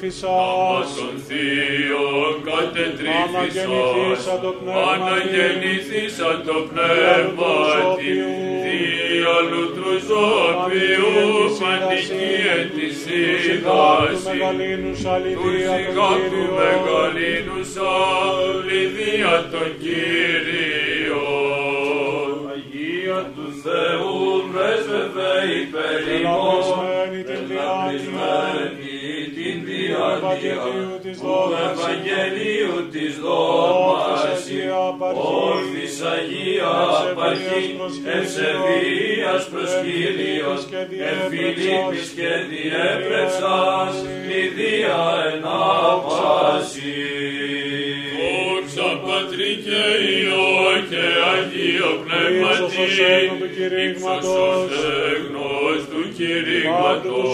κατετρίφησας, Των θείων κατετρίφησα, Αναγεννηθήσα το πνεύμα αναγεννηθήσα το πνεύμα της διαλου τρουζόπιου παντική εν της του σύγχαση, μεγαλύνου του αληθεία τον σιγάτου Κύριο, μεγαλύνους αληθεία τον Κύριο. Αγία του Θεού πρέσβευε υπέρ ημών, ελαπισμένη την διάνοια, Ευαγγελίου της του δόγμας, Ευαγγελίου της Όρθις δόγμας, Αγία Απαρχή, όρθις Αγία Ευσεβίας Απαρχή, προς Κύριον, ευσεβίας προς Κύριον, Εμφυλίπης και εμφυλίπης και διέπρεψας, διέπρεψας, μηδία ενάπαση. Δόξα Πατρί και Υιό και Αγίο Ύψος ως Πνεύματι, έγνο του κηρύγματος, ύψος ως έγνος του Παύλου τους κηρύγματος, σοφού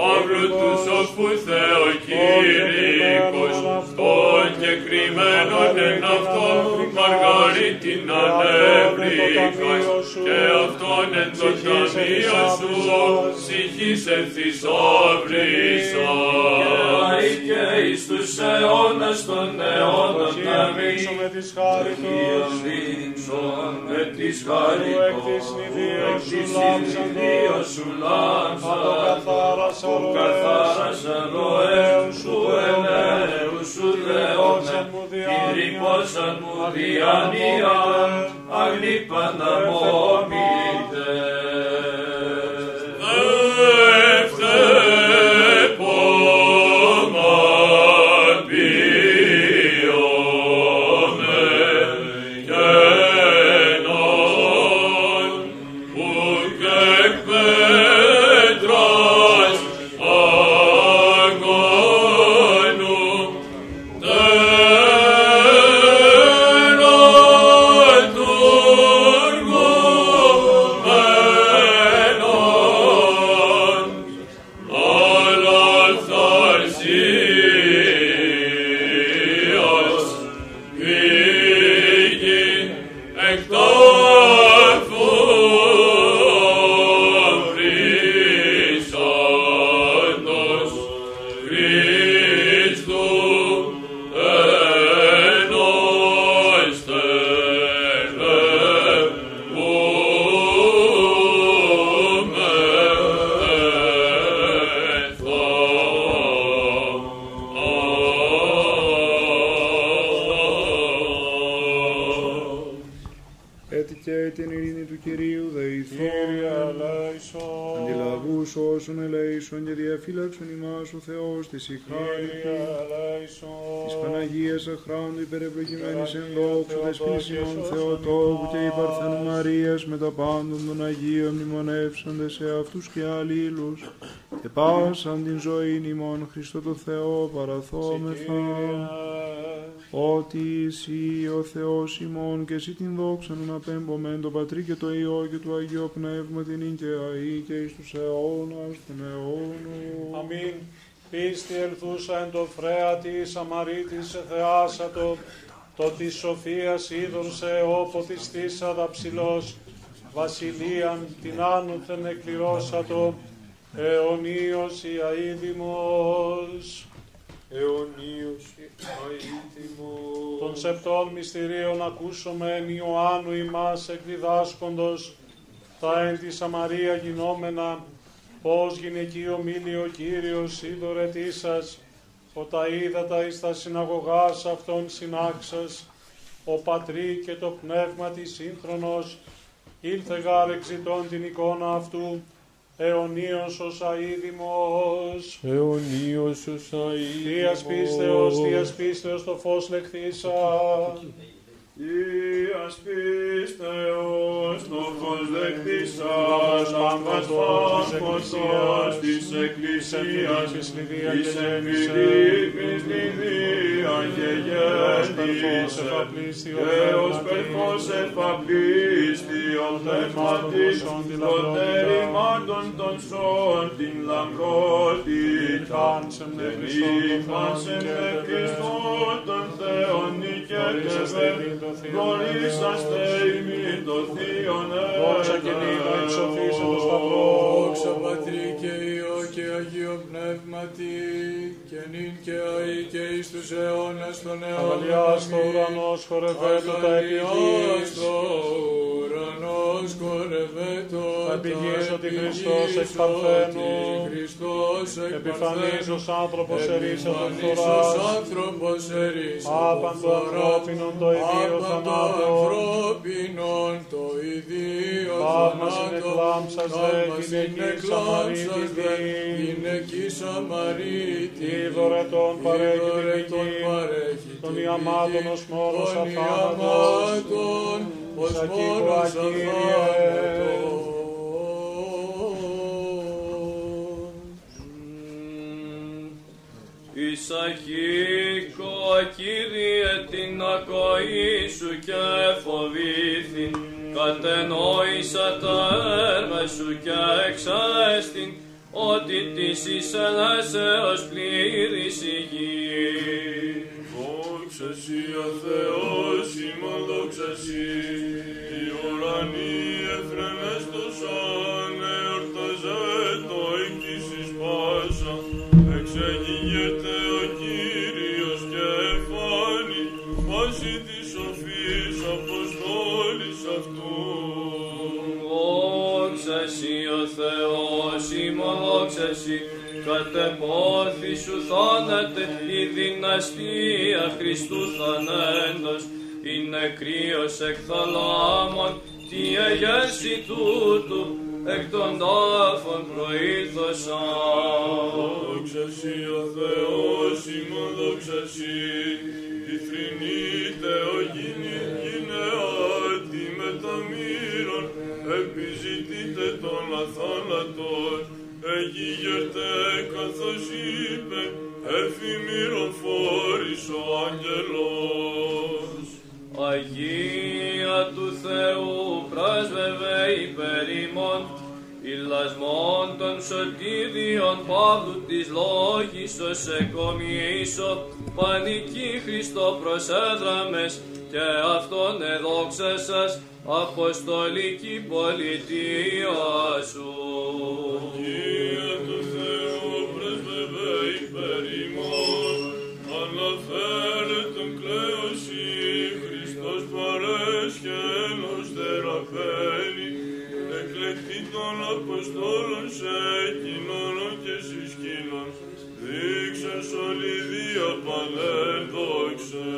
Παύλου τους Θεοκήρυκος, σοφού Θεοκήρυκος, τον και κρυμμένον εν αυτό Μαργαρίτην ανέβρικας, και αυτόν εν το ταμείο σου, ψυχής εν θησαύρισας. και εις τους αιώνας των αιώνων να Αγία μην με της χάριτος, δείξον με της τους εκ της χάριτος, νηδίος σου της λάμψαντος, ιδίως σου λάμψαν, αποκαθάρασα που καθάρασαν ροές σου ενέους Iisus Leone, Kirikos Anmudiania, Agni Panamomi, ο Θεός της η χάρη Κύριε ελέησον, της Παναγίας αχράντου υπερευλογημένης εν δόξου δεσποινής ημών Θεοτόκου και η Παρθένου Μαρίας με τα πάντων των Αγίων μνημονεύσαντε σε αυτούς και αλλήλους και πάσαν την ζωή ημών Χριστό το Θεό παραθόμεθα ότι εσύ ο Θεός ημών και εσύ την δόξα να απέμπομεν το Πατρί και το Υιό και το Αγίο Πνεύμα την ίν και αή και εις τους αιώνας των αιώνων. Αμήν. Πίστη ελθούσα εν το φρέα της Σαμαρίτης σε θεάσατο, το της Σοφίας είδων σε όπο της θύσαδα ψηλός, βασιλείαν την άνουθεν εκκληρώσατο, αιωνίως η αίδημος. αιωνίως αίτημος. Των σεπτών μυστηρίων ακούσομεν Ιωάννου ημάς εκδιδάσκοντος, τα εν της Σαμαρία γινόμενα, πώς γυναικείο μίλει ο Κύριος είδωρετή σας, οτα είδατα εις τα συναγωγάς αυτών συνάξας, ο Πατρί και το Πνεύμα της σύγχρονος, ήλθε γάρ εξητών την εικόνα αυτού, αιωνίως ως αίδημος. Αιωνίως ως αίτημος. Δίας πίστεως, Δίας πίστεως το φως λεχθήσα. Ιας πίστεως στόχος δεκτήσας, πάμπας πάμποσος της Εκκλησίας, της εμφυλίπης λιδίας και γέννης, και ως περφός εφαπλίστη ο πνεύματις, το τεριμάντων των σών την λαμπρότητα, δεν ήλπασεν με Χριστό τον Θεόν νικέτευε, γνωρίσαστε ημί το Θείον Δόξα και νύχτα εξωθήσε το σταυρό. Δόξα Πατρί και Υιό και Αγίο Πνεύματι, και νυν και αεί και εις τους αιώνας των αιώνων. Αγαλιάς το ουρανός χορευέτω τα Αγαλιάς επιγείς. το ουρανός χορευέτω Τα επιγείς ότι Χριστός εξ παρθένου, Χριστός εκ επιφανής ως άνθρωπος ερήσε τον Επιφανής ως θωράς, άνθρωπος ερήσε άπαντο ανθρώπινον το ιδίο Άπαντο θανάτων, ανθρώπινον το ιδίο Θαύμα θανάτων. συνεκλάμψας δε Θαύμα γυναική συνεκλάμψας Σαμαρίτιδη. δε γυναική Σαμαρίτη. Είδωρε τον παρέχει την Είδωρε τον πηγή, παρέχει των την ιαμάτων πηγή, ως μόρος των αθάνατος. ιαμάτων ως Σακίκου μόρος Αγίρε. αθάνατος. Ισαχίκο, Κύριε, την ακοή σου και φοβήθη, κατενόησα τα έργα σου και εξαέστην, ότι της εισελέσεως πλήρης η γη. Δόξα Σοι ο Θεός ημών δόξα Σοι, οι ουρανοί εφρενέστοσαν, Θεός, ημών δόξα Σοι, κατεπόθη σου θάνατε η δυναστεία Χριστού θανέντος, είναι κρύος εκ θαλάμων, τι εγέρση τούτου, εκ των τάφων προήλθωσαν. Δόξα Σοι ο Θεός ημών τον αθάνατον, εγίγερτε καθώς είπε, εφημύρων φόρης ο άγγελος. Αγία του Θεού πράσβευε υπέρ ημών, ηλασμών των σωτήριων παύλου της λόγησος εκομίσω, πανική Χριστό προσέδραμες και αυτόν εδόξασας αποστολική πολιτεία σου. Εκλεκτή των Αποστόλων σε κοινωνών και συσκήνων, δείξες ολιδία πανένδοξε.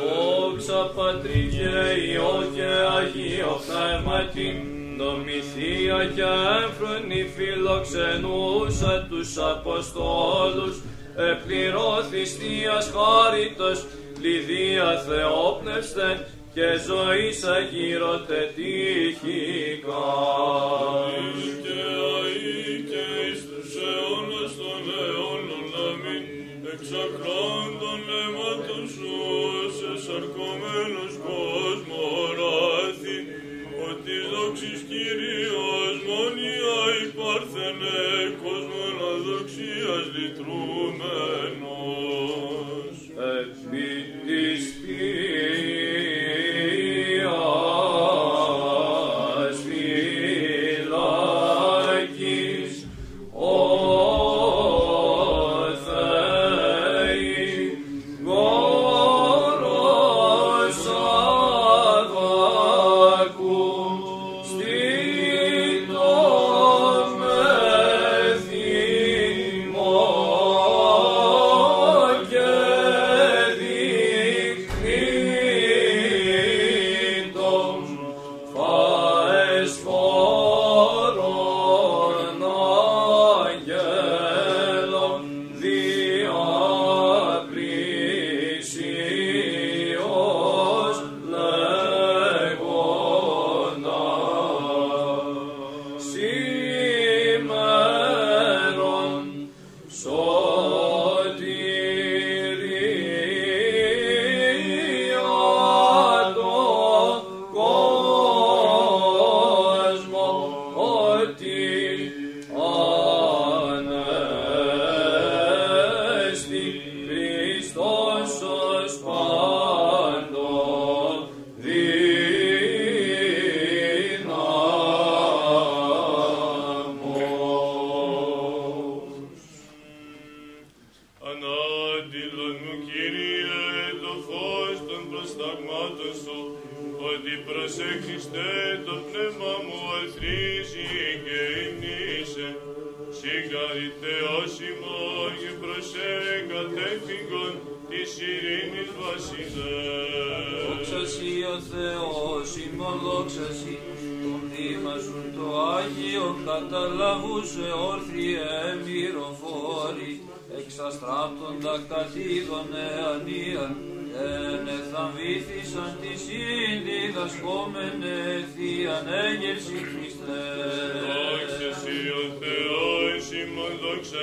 Δόξα Πατρί και Υιό και Αγίο Πνεύματι, νομιθία και έμφρονη φιλοξενούσα τους Αποστόλους, επληρώθης Θείας χάριτος, λιδία Θεόπνευστε και ζωής αγύρωτε τύχικα. Και αεί και εις τους αιώνας των αιώνων αμήν, εξακράντων αίματων σου, σε σαρκωμένος κόσμο ράθη, ότι δόξης Κύριος μόνια υπάρθενε, κόσμον αδοξίας λυτρούμενος.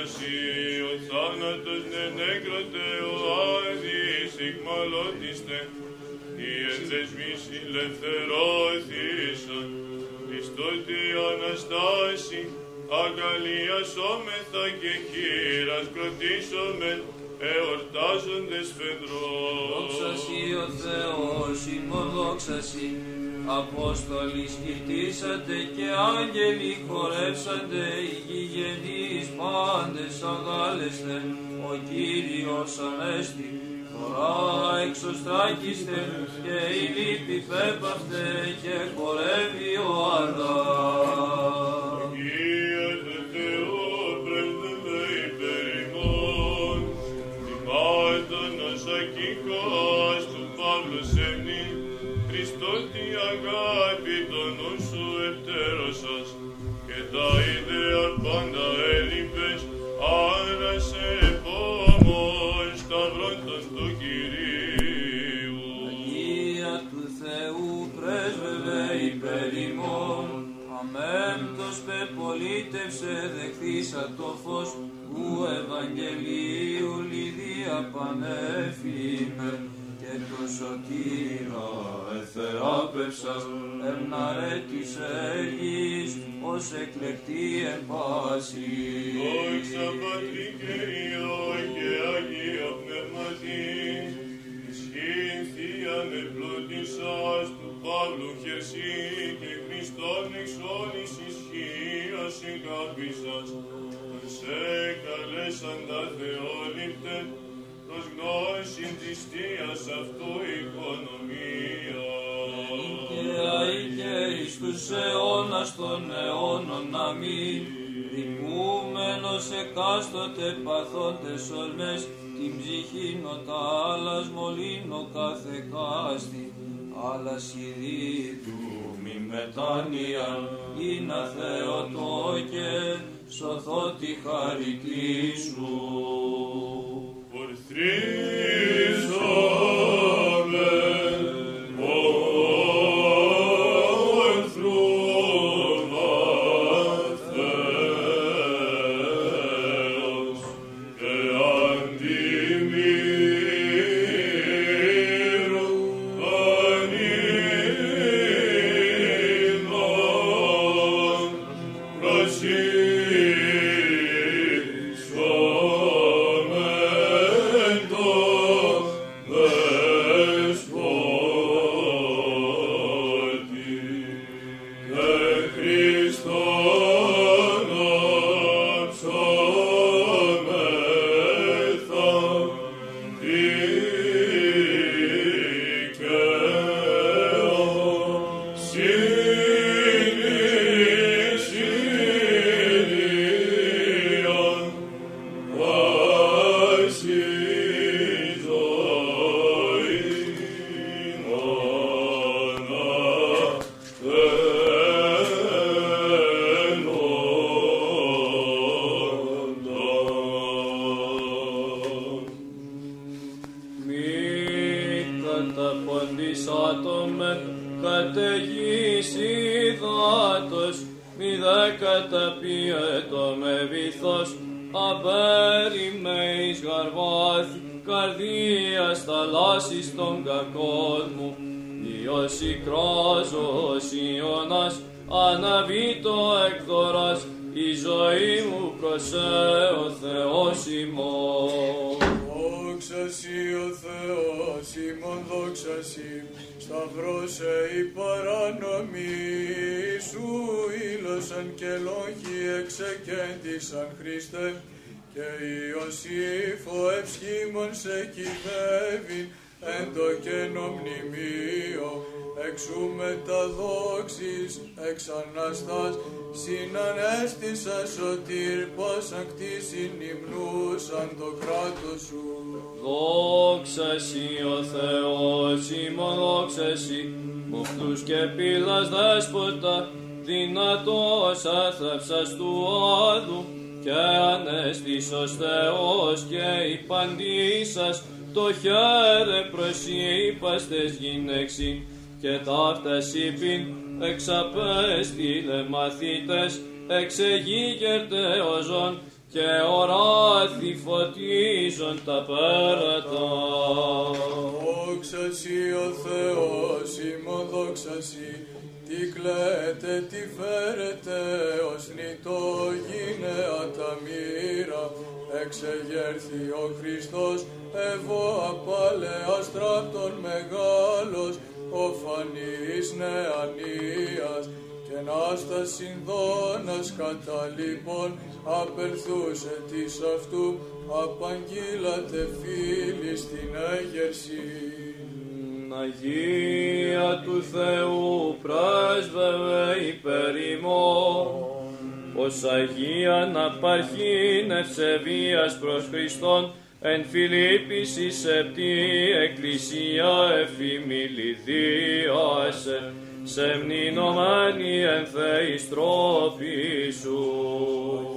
Ημών δόξα σοι, ο θάνατος ναι νεκροτε ο Άδης εκμαλώτιστε, οι ενδεσμείς ελευθερώθησαν, Χριστός τη Αναστάση, αγαλίασόμεθα και χείρας κροτήσομεν, εορτάζοντες φεδρός. Δόξα σοι ο Θεός ημών δόξα σοι, Απόστολοι σκητήσατε και άγγελοι χορεύσατε, οι γηγενείς πάντες αγάλεστε, ο Κύριος Ανέστη, φορά εξωστράκιστε και η λύπη πέπαυτε και χορεύει ο Αδάμ. Αγάπη των νου σου ευτέρωσας, και τα ιδέα πάντα έλειπες, άρασε επόμων σταυρόντων του Κυρίου. Αγία του Θεού πρέσβευε υπέρ ημών, αμέμπτος πεπολίτευσε δεχθήσα το φως, που Ευαγγελίου λιδία πανέφημε, και το σωτήρα εθεράπευσα, εμναρέτης Αίγης, ως εκλεκτή εν πάση. Δόξα Πατρί και Υιό και Αγία Πνεύματι, ισχύν Θείαν εμπλούτησας του Παύλου χερσί και Χριστόν εξ όλης ισχύας εγκάπησας, σε καλέσαντα Θεόληπτε, προς γνώσιν της Θείας αυτού οικονομία. Και αήκε εις τους αιώνας των αιώνων αμήν, δημούμενος εκάστοτε παθόντες ορμές, την ψυχήν ο τα άλλας μολύνω κάθε κάστη, αλλά του μη μετάνοιαν, είναι Θεοτό και σωθώ τη χαριτή σου. Ορθρίζομαι συνανέστησα σωτήρ, πως αν κτίσιν υμνούσαν το κράτος σου. Δόξα σοι ο Θεός, ημών δόξα σοι, μοχτούς και πύλας δέσποτα, δυνατός άθραψας του άδου, και ανέστης ως Θεός και υπαντήσας, το χέρε προσύπαστες γυναίξι, και ταύτας είπιν εξαπέστειλε μαθήτες, εξεγήγερτε οζών, και οράθι φωτίζον τα πέρατα. Δόξα σοι ο Θεός, ημών δόξα σοι, τι κλαίτε, τι φέρετε, ως νητό γίνε τα μοίρα, εξεγέρθη ο Χριστός, εγώ απάλε αστράπτων μεγάλος, ο φανής νεανίας, και να στα συνδόνας κατά λοιπόν απερθούσε της αυτού, απαγγείλατε φίλοι στην έγερση. Αγία του Θεού πρέσβευε υπέρ ημών, ως Αγία να παρχήν ευσεβίας προς Χριστόν, εν Φιλίππης η σεπτή εκκλησία εφημιλιδίασε, σε μνηνωμένη εν Θεής τρόπη σου.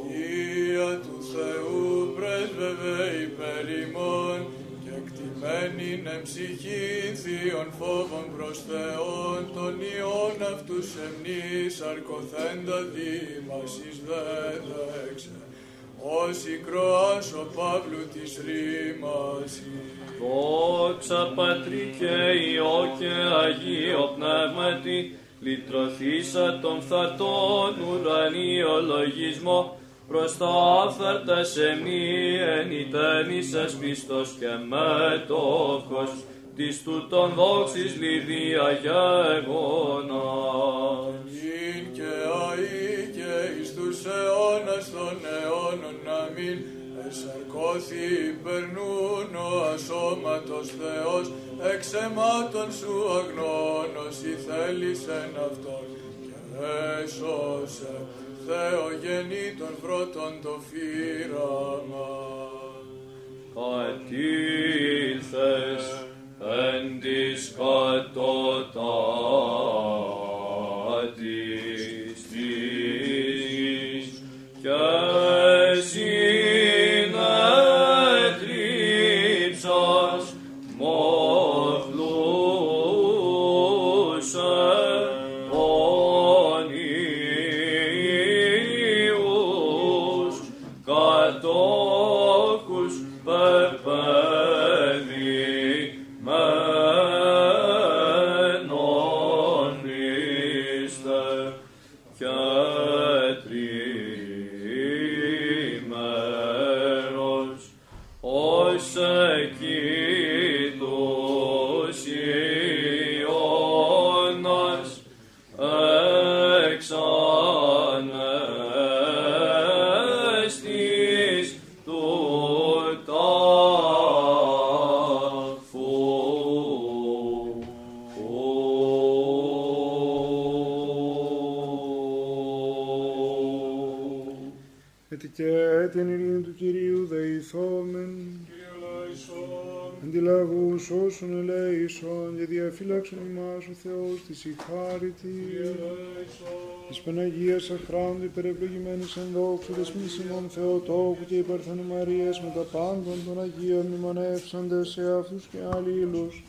Αγία του Θεού πρέσβευε υπέρ ημών και εκτιμένην εν ψυχή θείων φόβων προς Θεόν των ιών αυτούς εμνής αρκοθέντα δήμασης δέδεξε ως η Κροάς ο Παύλου της ρήμασης. Δόξα Πατρί και Υιό και Αγίο Πνεύματι, λυτρωθήσα των φθαρτών ουρανίο λογισμό, προς τα άφθαρτα σε μη ενητένησας πιστός και μέτοχος, της τούτων δόξης λιδία γεγόνα. Ειν και αεί και εις τους αιώνας των αιώνων αμήν εσαρκώθη υπερνούν ο ασώματος Θεός εξ αιμάτων σου αγνώνος ή θέλησεν αυτόν και έσωσε Θεογεννήτων πρώτον το φύραμα. Κατήλθες εν της κατωτάτης της και συνέτριψας ελέησον και διαφύλαξον ημάς ο Θεός της η χάρη Κύριε Λαϊσόν, της Παναγίας Αχράντου υπερευλογημένης εν δόξου δεσμήσιμων Θεοτόκου και υπερθένου Μαρίας με τα πάντων των Αγίων μνημονεύσαντες σε αυτούς και αλλήλους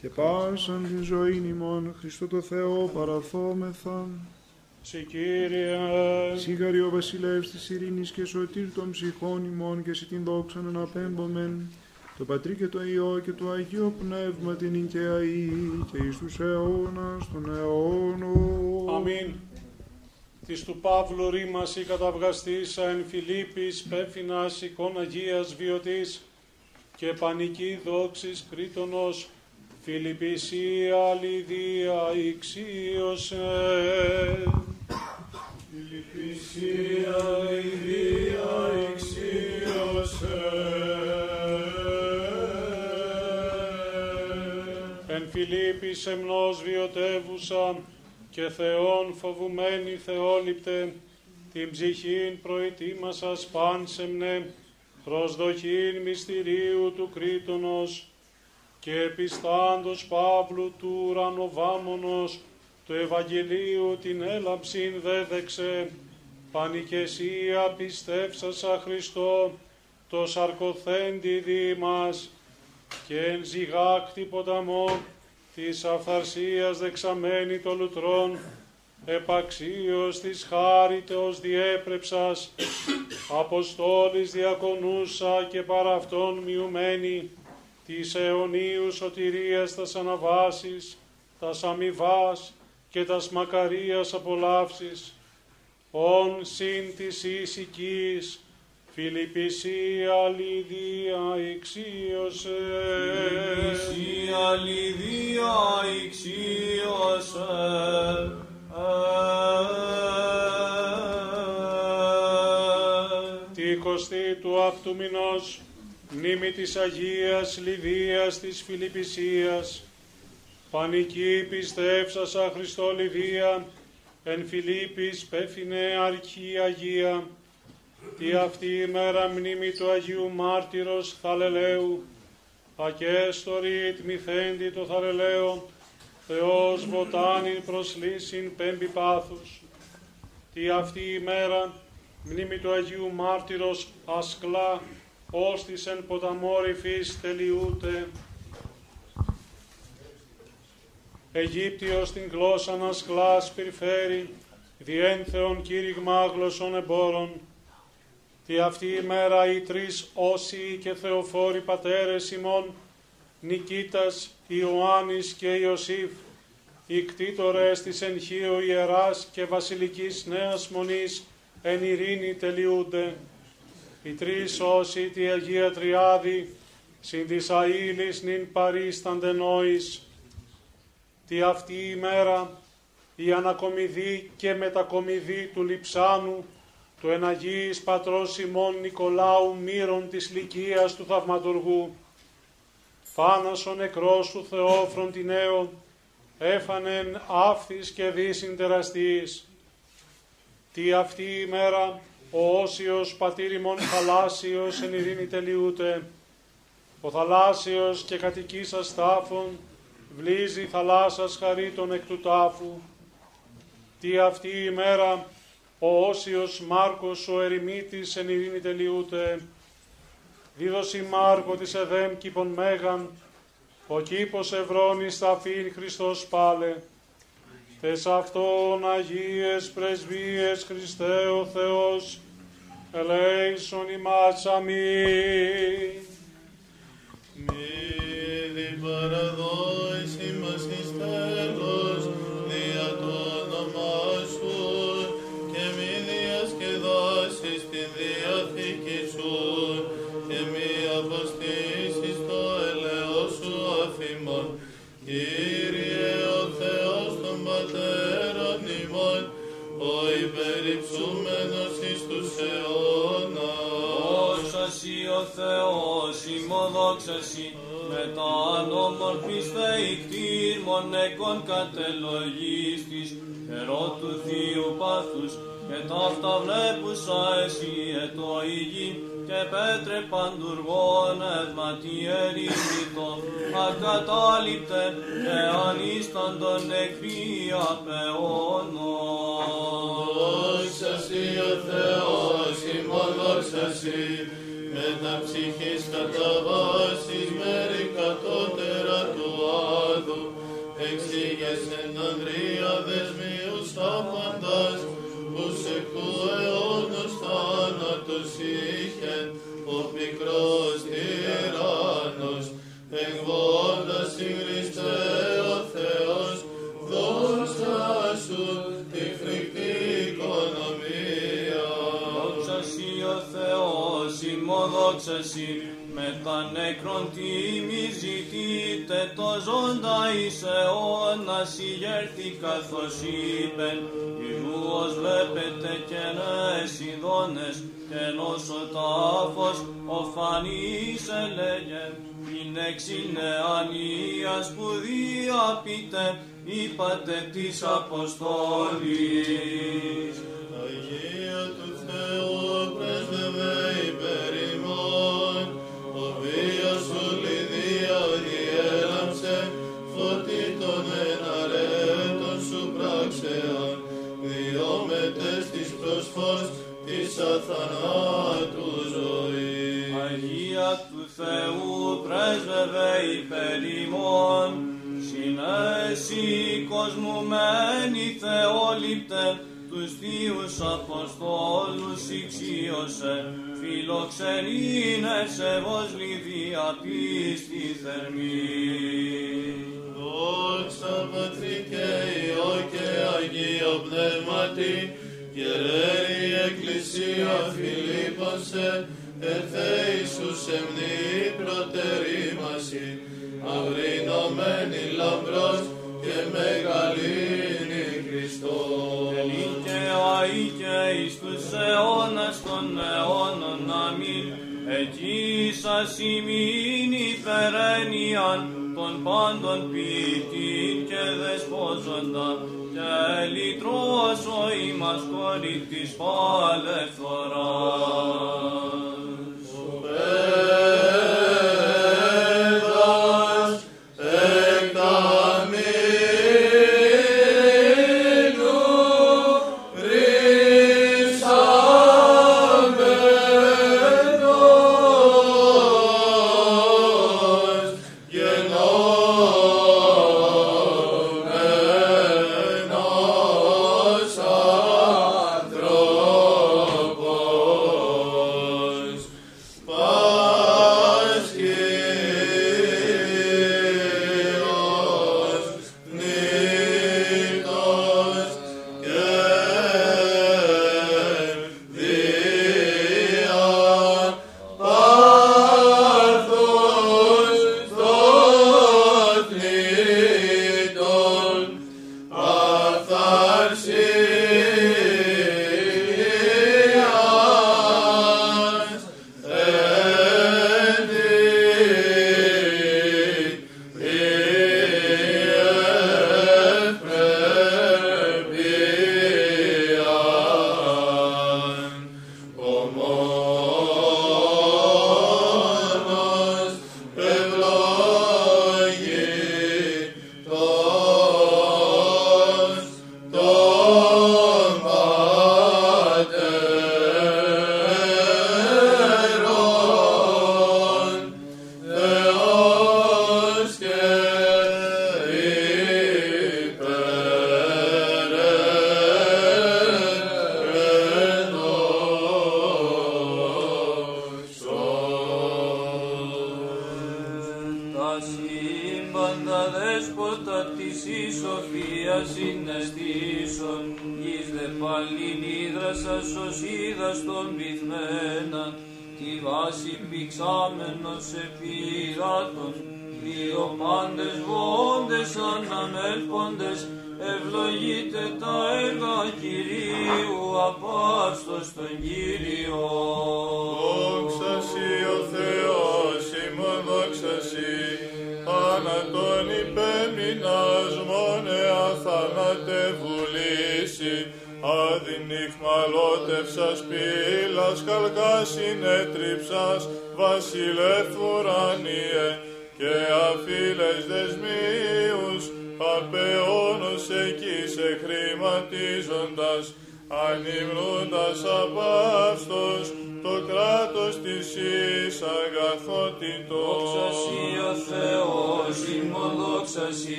και πάσαν την ζωή ημών Χριστό το Θεό παραθόμεθα. σε Κύριε, Σίγαρη ο βασιλεύς της ειρήνης και σωτήρ των ψυχών ημών και σε την δόξα να αναπέμπομεν το Πατρί και το Υιό και το Αγίο Πνεύμα την ειν και αΐ και εις τους αιώνας των αιώνων. αμήν. Της του Παύλου ρήμαση καταυγαστήσα εν Φιλίππης πέφυνας εικόν Αγίας βιωτής και πανική δόξης Κρήτονος Φιλιππισία Λιδία ηξίωσε. Φιλιππισία Λιδία εξίωσε. Φιλίππη σεμνός βιωτεύουσα και Θεόν φοβουμένη Θεόληπτε, την ψυχήν προετοίμασας πάνσεμνε, προσδοχήν μυστηρίου του Κρήτονος και επιστάντος Παύλου του ουρανοβάμονος, του Ευαγγελίου την έλαψην δέδεξε, πανικεσία πιστεύσασα Χριστό, το σαρκοθέντη δήμας, και εν ζυγάκτη ποταμό της αυθαρσίας δεξαμένη το λουτρών, επαξίως της χάριτεως διέπρεψας, αποστόλης διακονούσα και παρά αυτόν μειουμένη, της αιωνίου σωτηρίας τας αναβάσεις, τας αμοιβάς και τας μακαρίας απολαύσεις, ον συν της ησικής, Φιλιππισία Λιδία ηξίωσε. Φιλιππισία Λιδία ηξίωσε. Τη εικοστή του αυτού μηνός, μνήμη της Αγίας Λιδίας της Φιλιππισίας, πανική πιστεύσασα Χριστό Λιδία, εν Φιλίππης πέφινε αρχή Αγία, τη αυτή η μέρα μνήμη του Αγίου Μάρτυρος Θαλελαίου, ακέστορη τμηθέντη το Θαλελαίο, Θεός βοτάνιν προσλύσιν πέμπι πάθους. Τι αυτή η μέρα μνήμη του Αγίου Μάρτυρος Ασκλά, όστις εν ποταμόρυφης τελειούτε. Αιγύπτιος την γλώσσα να σκλάς πυρφέρει, διένθεων κήρυγμα γλωσσών εμπόρων, τι αυτή η μέρα οι τρεις όσοι και θεοφόροι πατέρες ημών, Νικήτας, Ιωάννης και Ιωσήφ, οι κτήτορες της Ενχείου Ιεράς και Βασιλικής Νέας Μονής, εν ειρήνη τελειούνται. Οι τρεις όσοι τη Αγία Τριάδη, συν της αήλης νυν παρίστανται νόης. Τι αυτή η μέρα, η ανακομιδή και μετακομιδή του Λιψάνου, του εναγίης πατρός ημών Νικολάου Μύρων της Λυκίας του Θαυματουργού, φάνας ο νεκρός σου Θεό φροντινέο, έφανεν άφθης και δύσιν τεραστής. Τι αυτή η μέρα ο Όσιος πατήρ ημών θαλάσσιος εν ειρήνη τελειούται, ο θαλάσσιος και κατοικήσας τάφων, βλύζει θαλάσσας χαρίτων εκ του τάφου. Τι αυτή η μέρα ο Όσιος Μάρκος ο ερημίτης εν ειρήνη τελειούται, δίδωση Μάρκο της εδέμ κήπων μέγαν, ο κήπος Ευρώνης θα φύν Χριστός πάλε, τες αυτόν Αγίες πρεσβείες Χριστέ ο Θεός, ελέησον ημάς αμήν. Μη παραδόηση μας εις τέλος, ο Θεός, ημοδόξα σοι, με τα ανώμορφης θεϊκτήρ μονεκών κατελογής της, ερώ του Θείου πάθους, και ταύτα βλέπουσα εσύ ετώ η γη, και πέτρε παντουργών ευματι ερήμητο, ακατάληπτε, και ανίσταν τον εχθροί απεώνων. Δόξα σοι ο Θεός, ημών δόξα σοι, με τα ψυχής κατά βάσης μέρη κατώτερα του άδου, εξήγες εν ανδρεία δεσμίους άπαντας, που σε κου αιώνος θάνατος είχεν, ο πικρός τυράννος, Δόξα σοι ο Θεός, ημοδόξα δόξα Συ, με τα νεκρον τίμη ζητείτε το ζώντα εις αιώνας ηγέρθη καθώς είπεν, Ιβούος βλέπετε και νέες ειδώνες, και νόσο τάφος ο φανής ελέγε, την εξηνεανίας που διαπείτε, είπατε της Αποστόλης. Της προσφός της αθανάτου ζωής. Αγία του Θεού πρέσβευε υπέρ ημών, συνέσει κοσμουμένη Θεόληπτε, τους Θείους Αποστόλους ηξίωσε, φιλοξενήνεσαι βος λιδία πίστη θερμή. Δόξα Πατρί και Υιό και Αγίο Πνεύματι, γεραίη Εκκλησία Φιλίππωσε, ερθέ Ιησούς εμνή προτερήμαση, αυρινωμένη λαμπρός και μεγαλύνη Χριστός. και αεί και εις τους αιώνας των αιώνων αμήν, εκεί σας ημίν υπερένιαν των πάντων ποιητήν και δεσπόζοντα, και λυτρώσω ημάς κόρη της παλευθοράς.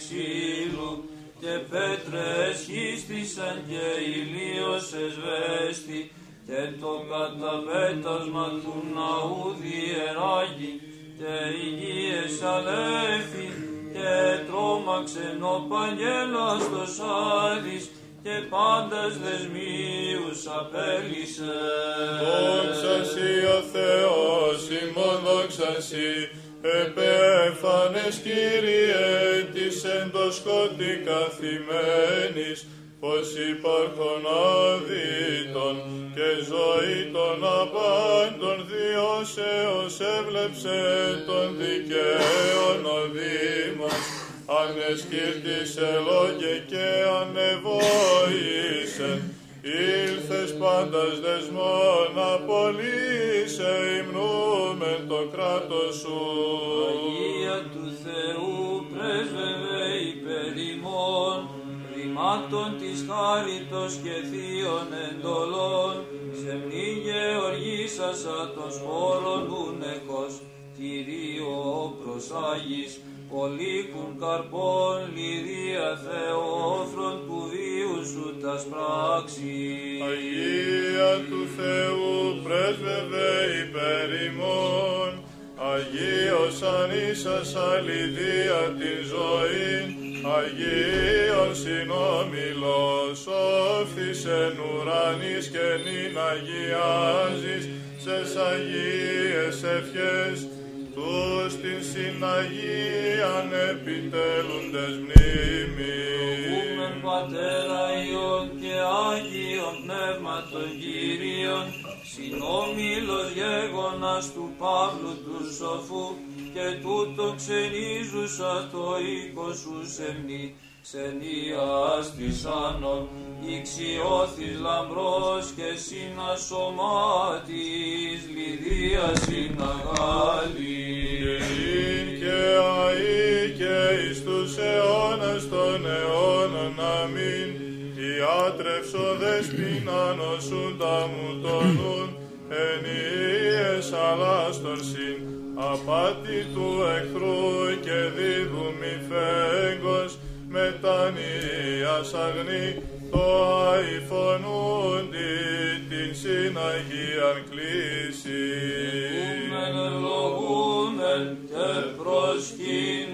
Ξύλου, και πέτρες χύστησαν και ηλίος εσβέστη, και το καταπέτασμα του ναού διεράγει, και υγιές αλέφη, και τρόμαξεν ο Παγγέλαστος Άδης, και πάντας δεσμίους απέλυσε. Δόξα Σοι ο Θεός, ημών δόξα Σοι, επέφανες Κύριε της εν το σκότη καθημένης, πως υπάρχον αδίτων και ζωή των απάντων διώσεως έβλεψε τον δικαίων οδήμας, ανεσκύρτησε λόγε και ανεβόησεν, ήλθες πάντας δεσμόν απολύσε υμνούμεν το κράτος σου. Αγία του Θεού πρέσβευε υπέρ ημών, ρημάτων της χάριτος και θείων εντολών, σε μνήγε οργήσασα των σπόρων ούνεχος, Κυρίω προσάγεις, πολύκουν καρπών, λιδία Θεόφρον του βίου σου τα πράξεις. Αγία του Θεού πρέσβευε υπέρ ημών, Αγίος ανήσας αληθεία την ζωή, Αγίος συνόμιλος, όφθησεν ουρανής και νυν αγιάζεις, σες Αγίες ευχές, τους την συναγίαν επιτέλουντες μνήμης. Ευχούμεν Πατέρα Υιον και Άγιον Πνεύματον Κύριον, συνόμιλος γέγονας του Παύλου του Σοφού, και τούτο ξενίζουσα το οίκο σου σεμνή, ξενίας της άνων, ηξιώθης λαμπρός και συνασωμάτης, λιδίας συναγάλης. Ειν και αεί και εις τους αιώνας των αιώνων αμήν. Ιάτρευσο δεσπίνα νοσούν τα μου τον νουν, ενιείες αλάστορσιν, απάτη του εχθρού και δίδουμι φέγγος, μετανοίας αγνή, το αϊφωνούντι την συναγίαν κλίση. Ευχούμεν ευλογούμεν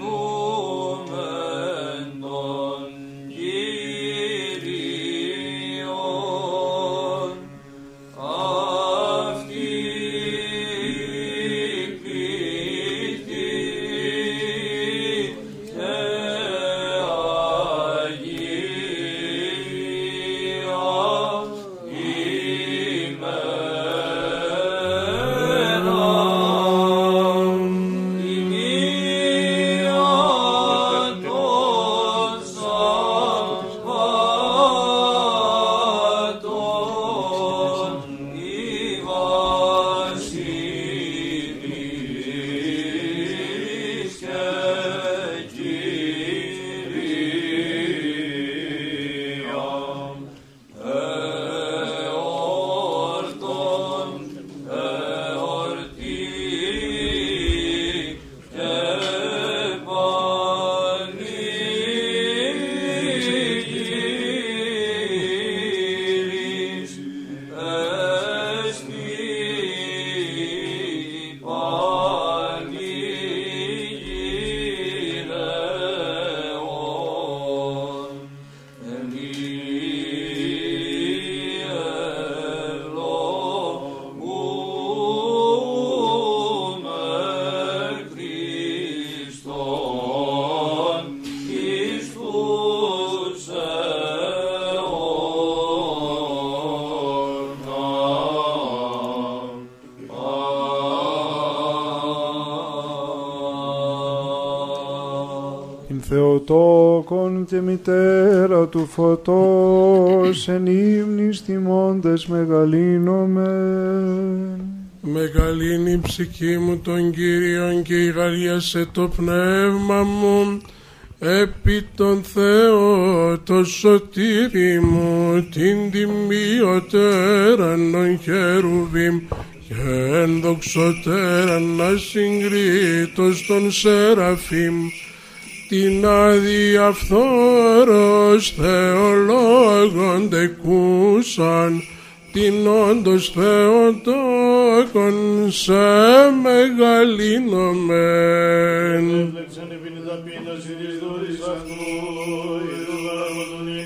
μητέρα του φωτός εν ύμνης τιμώντες μεγαλύνομεν. Μεγαλύνει η ψυχή μου τον Κύριον και ηγαλίασε το πνεύμα μου. Επί τον Θεό το σωτήρι μου την τιμιωτέραν των χερουβίμ. Και ενδοξωτέραν να συγκρίτως των Σεραφείμ την αδιαφθόρος θεολόγων τεκούσαν την όντως Θεοτόκον σε μεγαλύνομεν. Έβλεψαν επί την ταπείνωση της δούρης αυτού, ειδού γαραγματονή,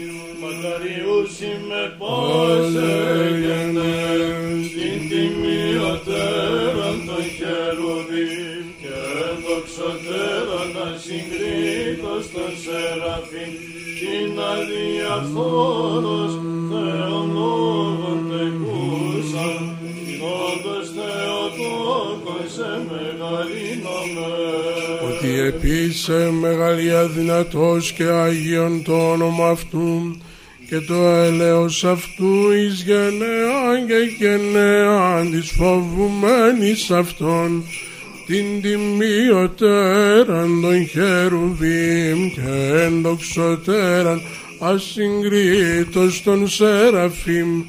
των σεραφείμ, την αδιαφόρος Θεολόγων τεκούσαν, όντως Θεοτόκον σε μεγαλύνομαι. ότι επίσε μεγαλία δυνατός και Άγιον το όνομα Αυτού και το έλεος Αυτού εις γενεάν και γενεάν της φοβουμένης Αυτόν την τιμιωτέραν των χερουβίμ και ενδοξωτέραν ασυγκρίτως των σεραφείμ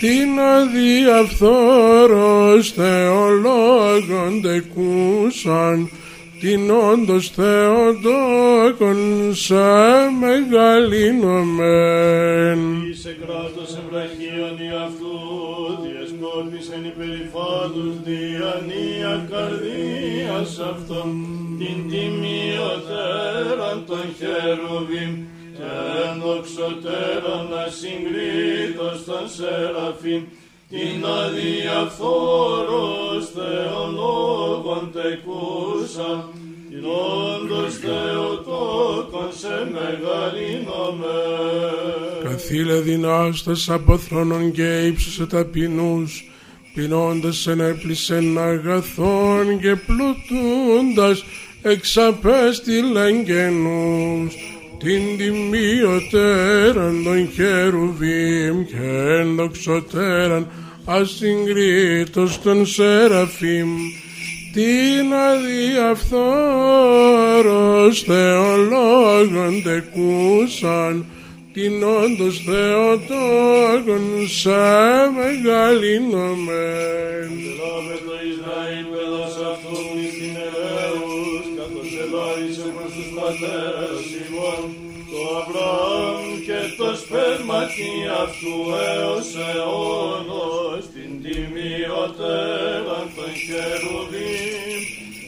την αδιαφθόρος θεολόγων τεκούσαν την όντως Θεοτόκον σε μεγαλύνομεν. Είσαι κράτος ευραχίων ή αυτού, διασκόρπισεν υπερηφάντους διανία καρδίας αυτών, την τιμιωτέραν των χερουβίμ, και ενδοξωτέραν ασυγκρίτως των σεραφείμ, την αδιαφθόρος Θεολόγων τεκούσαν, την όντως Θεοτόκον σε μεγαλύνομαι. Καθήλε δυνάστας από θρόνων και ύψωσε ταπεινούς, πεινώντας ενέπλησεν αγαθών και πλουτούντας εξαπέστειλεν καινούς. Την τιμιωτέραν των χερουβίμ και ενδοξωτέραν ασυγκρίτως των σεραφείμ την αδιαφθόρος θεολόγων τεκούσαν την όντως Θεοτόκον σε μεγαλύνομεν. Λάβε το Ισραήλ παιδός αυτού εις την ελέους, καθώς ελάησε προς τους πατέρας ημών, το Αβραάμ και το σπέρματι αυτού έως αιώνος, την τιμιωτέραν των χερουβίμ,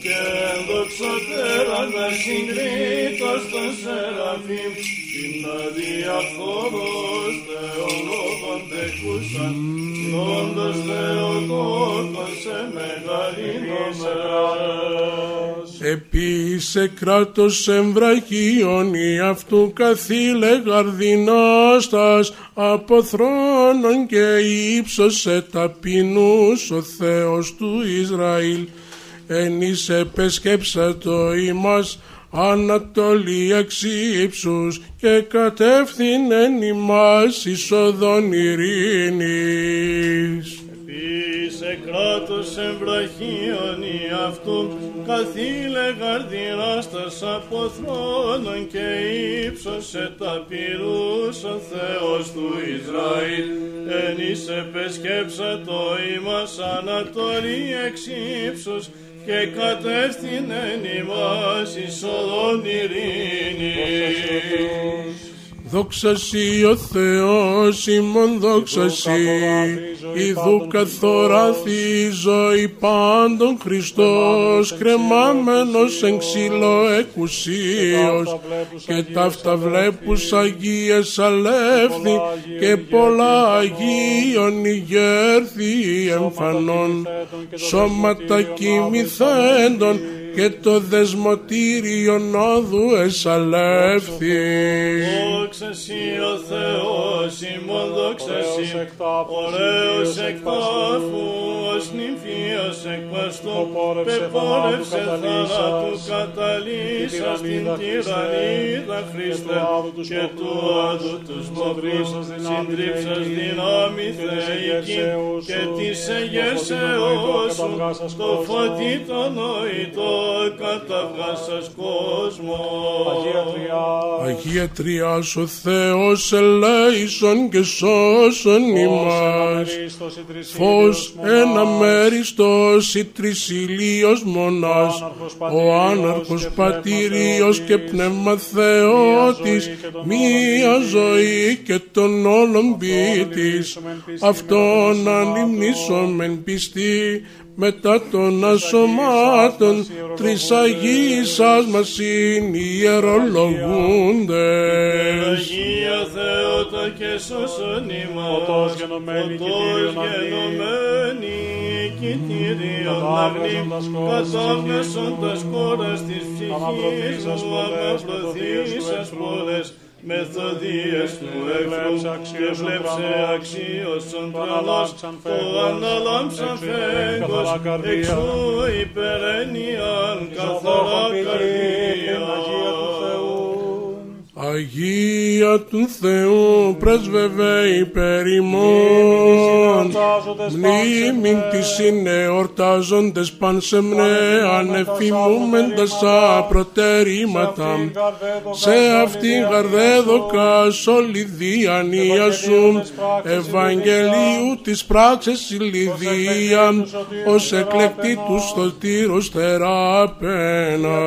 και ενδοξωτέραν ασυγκρίτως των σεραφείμ, την αδιαφθόρος Θεολόγων τεκούσαν, όντως Θεοτόκον σε μεγαλύνομεν. Επίσε κράτος εμβραχίων ή αυτού καθήλε γαρδινάστας από θρόνων και ύψωσε ταπεινούς ο Θεός του Ισραήλ. Εν εις επεσκέψα το ημάς Ανατολή εξ ύψους και κατεύθυνεν ημάς εις οδόν ειρήνης. Επίσε κράτος εμβραχίων ή αυτού καθήλε γαρδινάστας από θρόνων και ύψωσε ταπειρούς ο Θεός του Ισραήλ εν εις επεσκέψα το ημάς Ανατολή εξ ύψους και κατεύθυνεν ημάς εις οδόν ειρήνης. Δόξα σοι ο Θεός ημών δόξα σοι, Ιδού καθοράθη η ζωή πάντων Χριστός, κρεμάμενος εν ξύλο εκουσίως, και ταύτα βλέπους Αγίες αλεύθη, και πολλά Αγίων ηγέρθη εμφανών, σώματα κοιμηθέντων, και το δεσμοτήριο νόδου εσαλεύθη. Δόξα σοι ο Θεός ημών δόξα σοι, ωραίος εκ τάφου, ως νυμφίος εκ παστού, πεπόρευσε θανάτου καταλύσας. στην τυραννίδα Χριστέ, και του άδου τους μοβρούς, συντρίψας δυνάμει θεϊκή, και της εγερσεώς σου, το φωτί το νοητό, καταβγάσας κόσμος. Αγία Τριάς. Ο Θεός ελέησον και σώσον ημάς. Φως ένα μέριστος η τρισιλίος μονάς, ο άναρχος πατήριος και πνεύμα Θεότης, μία ζωή και των όλων ποιητής, αυτόν ανυμνήσομεν πιστή, μετά των ασωμάτων τρεις Αγίης μας είναι ιερολογούντες. Αγία Θεότα και σώσον ημάς, Φωτός γενομένη κοιτήριον κοιτήριον αγνή, κατάμεσοντας κόρας της ψυχής μου, αμαπροθήσας πολλές, μεθοδίες του εχθρού και βλέψε αξίωσον τρελός. Το αναλάμψαν φέγγος εξού υπερένιαν καθαρά καρδία. Αγία του Θεού πρέσβευε υπέρ ημών μνήμην της είναι εορτάζοντες πανσεμνέ ανεφημούμεντες προτερήματα σε αυτήν γαρδέδοκας όλη διανία σου Ευαγγελίου της πράξης ηλιδία ως εκλεκτή του στοτήρος θεραπένα.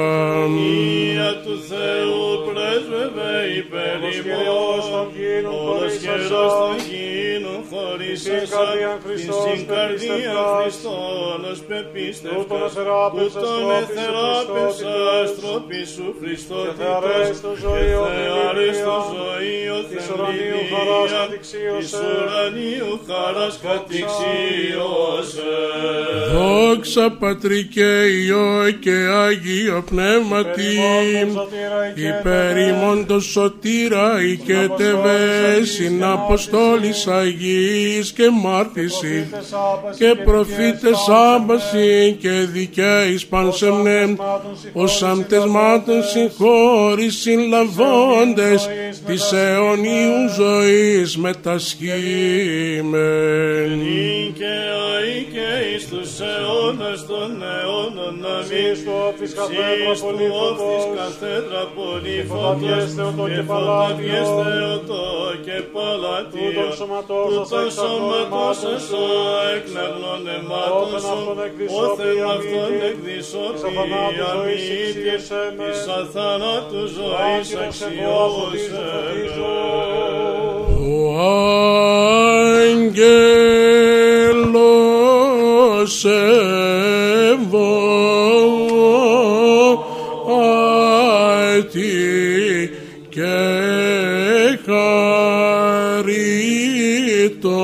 Αγία του Θεού πρέσβευε υπέρ ημών, όλος καιρός θα γίνουν χωρίς εσά, την καρδία Χριστόν ως πεπίστευτος, ούτων εθεράπευσας τρόποι σου Χριστότητος, και θεαρίστο ζωή ο θεμλιδία, της ουρανίου χαράς κατηξίωσε. Δόξα Πατρί και Υιό και Άγιο Πνεύματι υπέρ ημών το σωτήρα και τεβέ συναποστόλης Αγίης και μάρτυση και προφήτες άμπαση και δικαίης πανσεμνέ ως αμπτεσμάτων συγχώρησιν λαβώντες της αιωνίου ζωής μετασχήμεν. και αεί και εις τους αιώνας των αιώνων να μην Σεις του όφης καθέδρα Σεις του πολύ όφης φωτός, καθέδρα πολύ φωτατιές φωτός, Θεοτό και φωτατιές παλάτιο, Θεοτό και παλάτιο, τούτον σωματός σας τούτον εξ σώματος αυτών σας εκνευλών αιμάτων Όθεν σου, αυτόν εκδισώ όθεν ποιη αυτόν αμύτη, εκδισώ της αθανάτου ζωής αμύτης, εξίεσέ με, της αθανάτου ζωής Άγγελος εγώ αξιώσε φωτίζω, Ο άγγελος ευώτη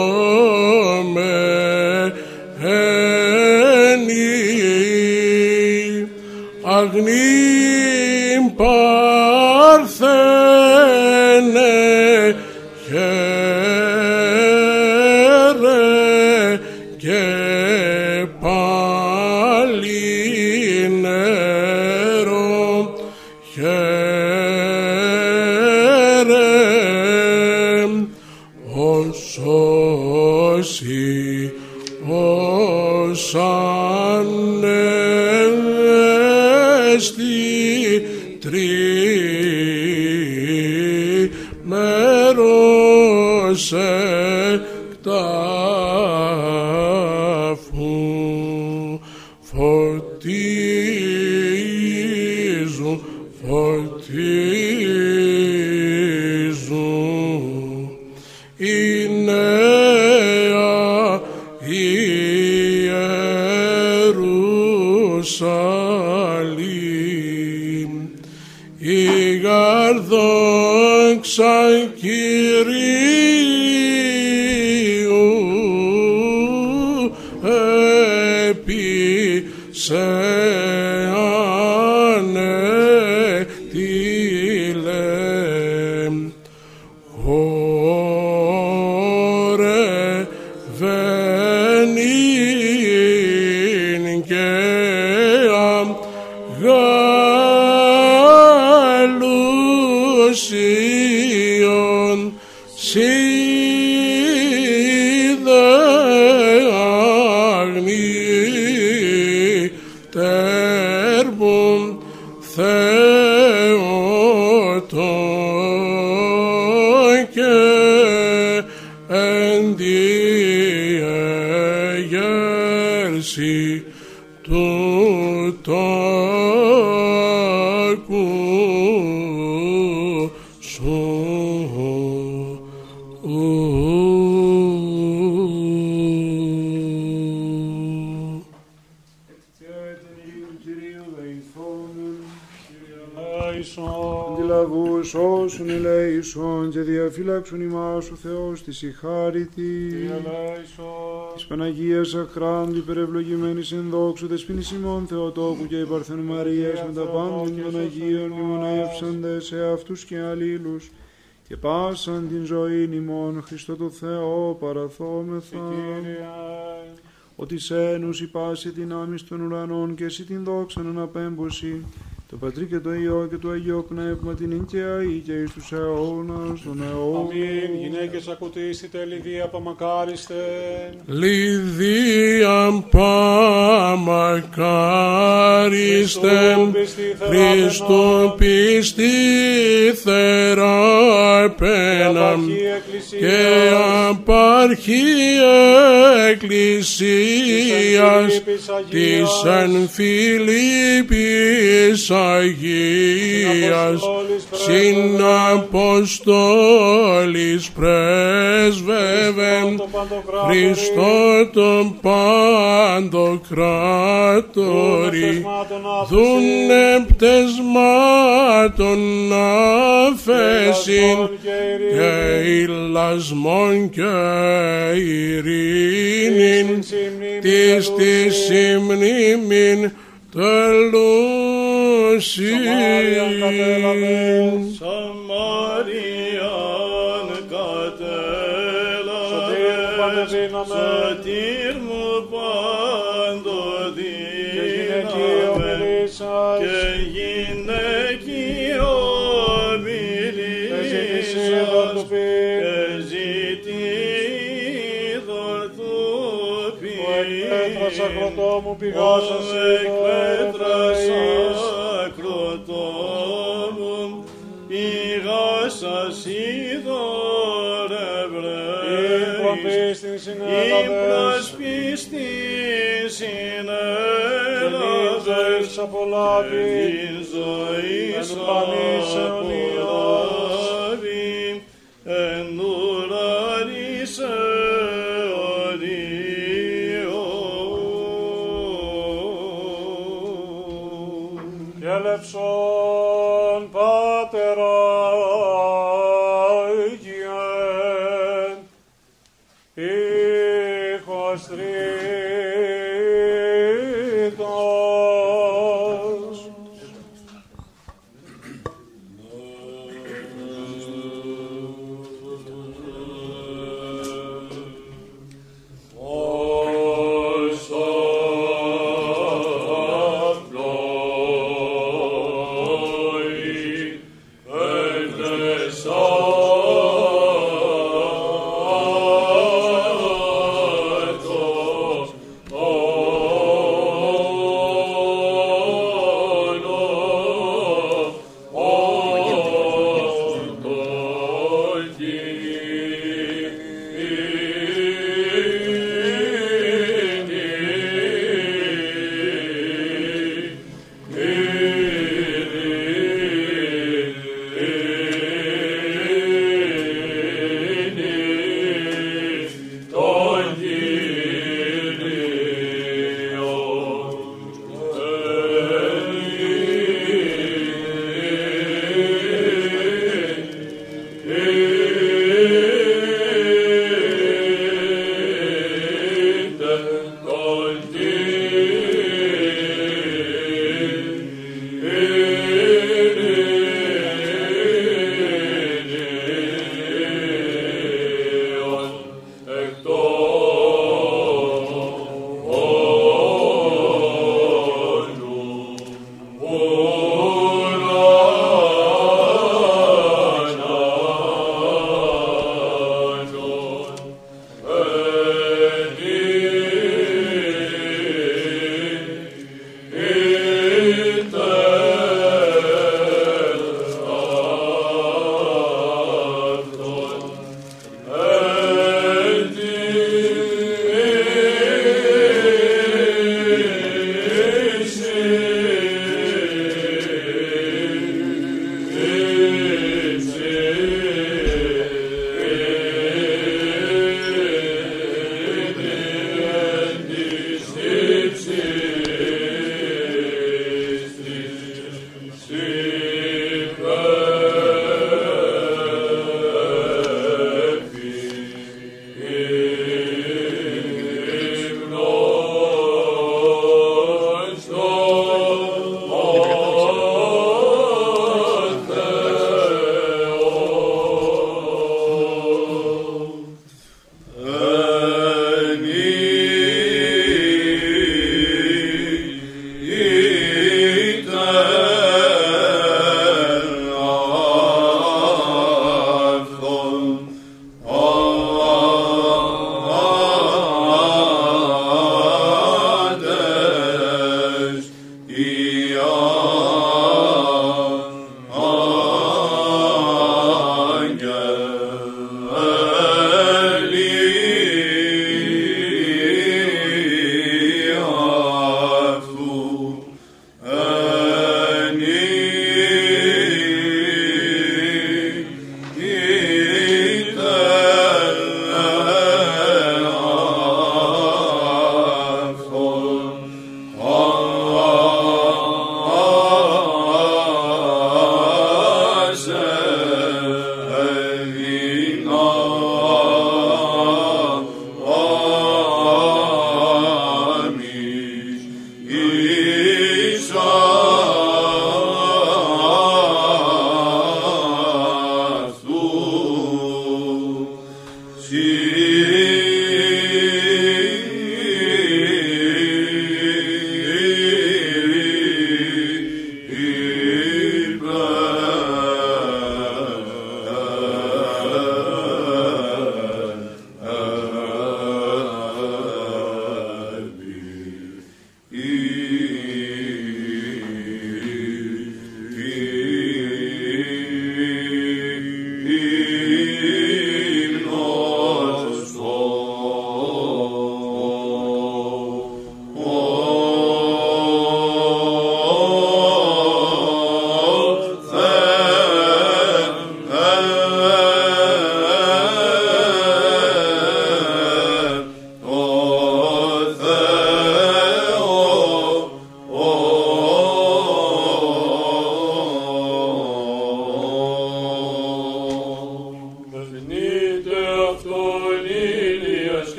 Oh. Τριμέρος ελέησον και διαφύλαξον ημάς ο Θεός της η χάρητη. Της Παναγίας Αχράντου υπερευλογημένης εν δόξου δεσποινής ημών Θεοτόκου και υπαρθένου Μαρίας με τα πάντων των Αγίων μνημονεύσαντες σε αυτούς και αλλήλους και πάσαν την ζωή ημών Χριστό το Θεό παραθόμεθα. Ότι σένους η πάση δυνάμεις των ουρανών και εσύ την δόξα να απέμπωση το Πατρί και το Υιό και το Αγίο Πνεύμα την εγκαία ή και εις τους αιώνας των αιώνων. Αμήν. Γυναίκες ακουτήσετε, Λιδία παμακάριστε. Λιδία παμακάριστε, Χριστού πιστή θεραπέναμ και απάρχη εκκλησίας της εν Φιλίππης Αγίας συν Αποστόλης πρέσβευεν Χριστό τον παντοκράτορη. Δούνε πτεσμάτων αφέσιν και ηλασμόν και ειρήνην. Της της συμνήμην τελούσιν. Σαμαρίαν κατέλαβες, σωτήρ μου παντοδύναμε, και γυναικείο μιλήσας, και ζητήδωρ του Εκπέτρασα κροτό μου πηγάσα σε εκπέτρας Υπροπίστην Ευραίης, συνέλαβες. υπρασπιστής συνέλαβες, ζωής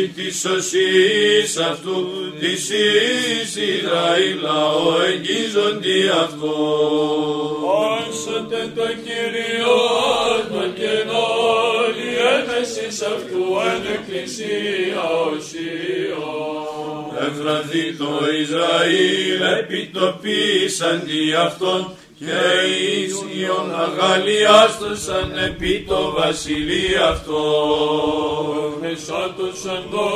Τι της σωσή αυτού, της εις Ισραήλ λαό εγγίζοντι αυτό. Όνσοτε το Κύριο το κενόλι έμεσης αυτού εν εκκλησία οσίων. Το Ισραήλ επιτοπίσαν δι' αυτόν και οι Ιων αγαλιάστοσαν επί το βασιλεί αυτό. Santo Sangó.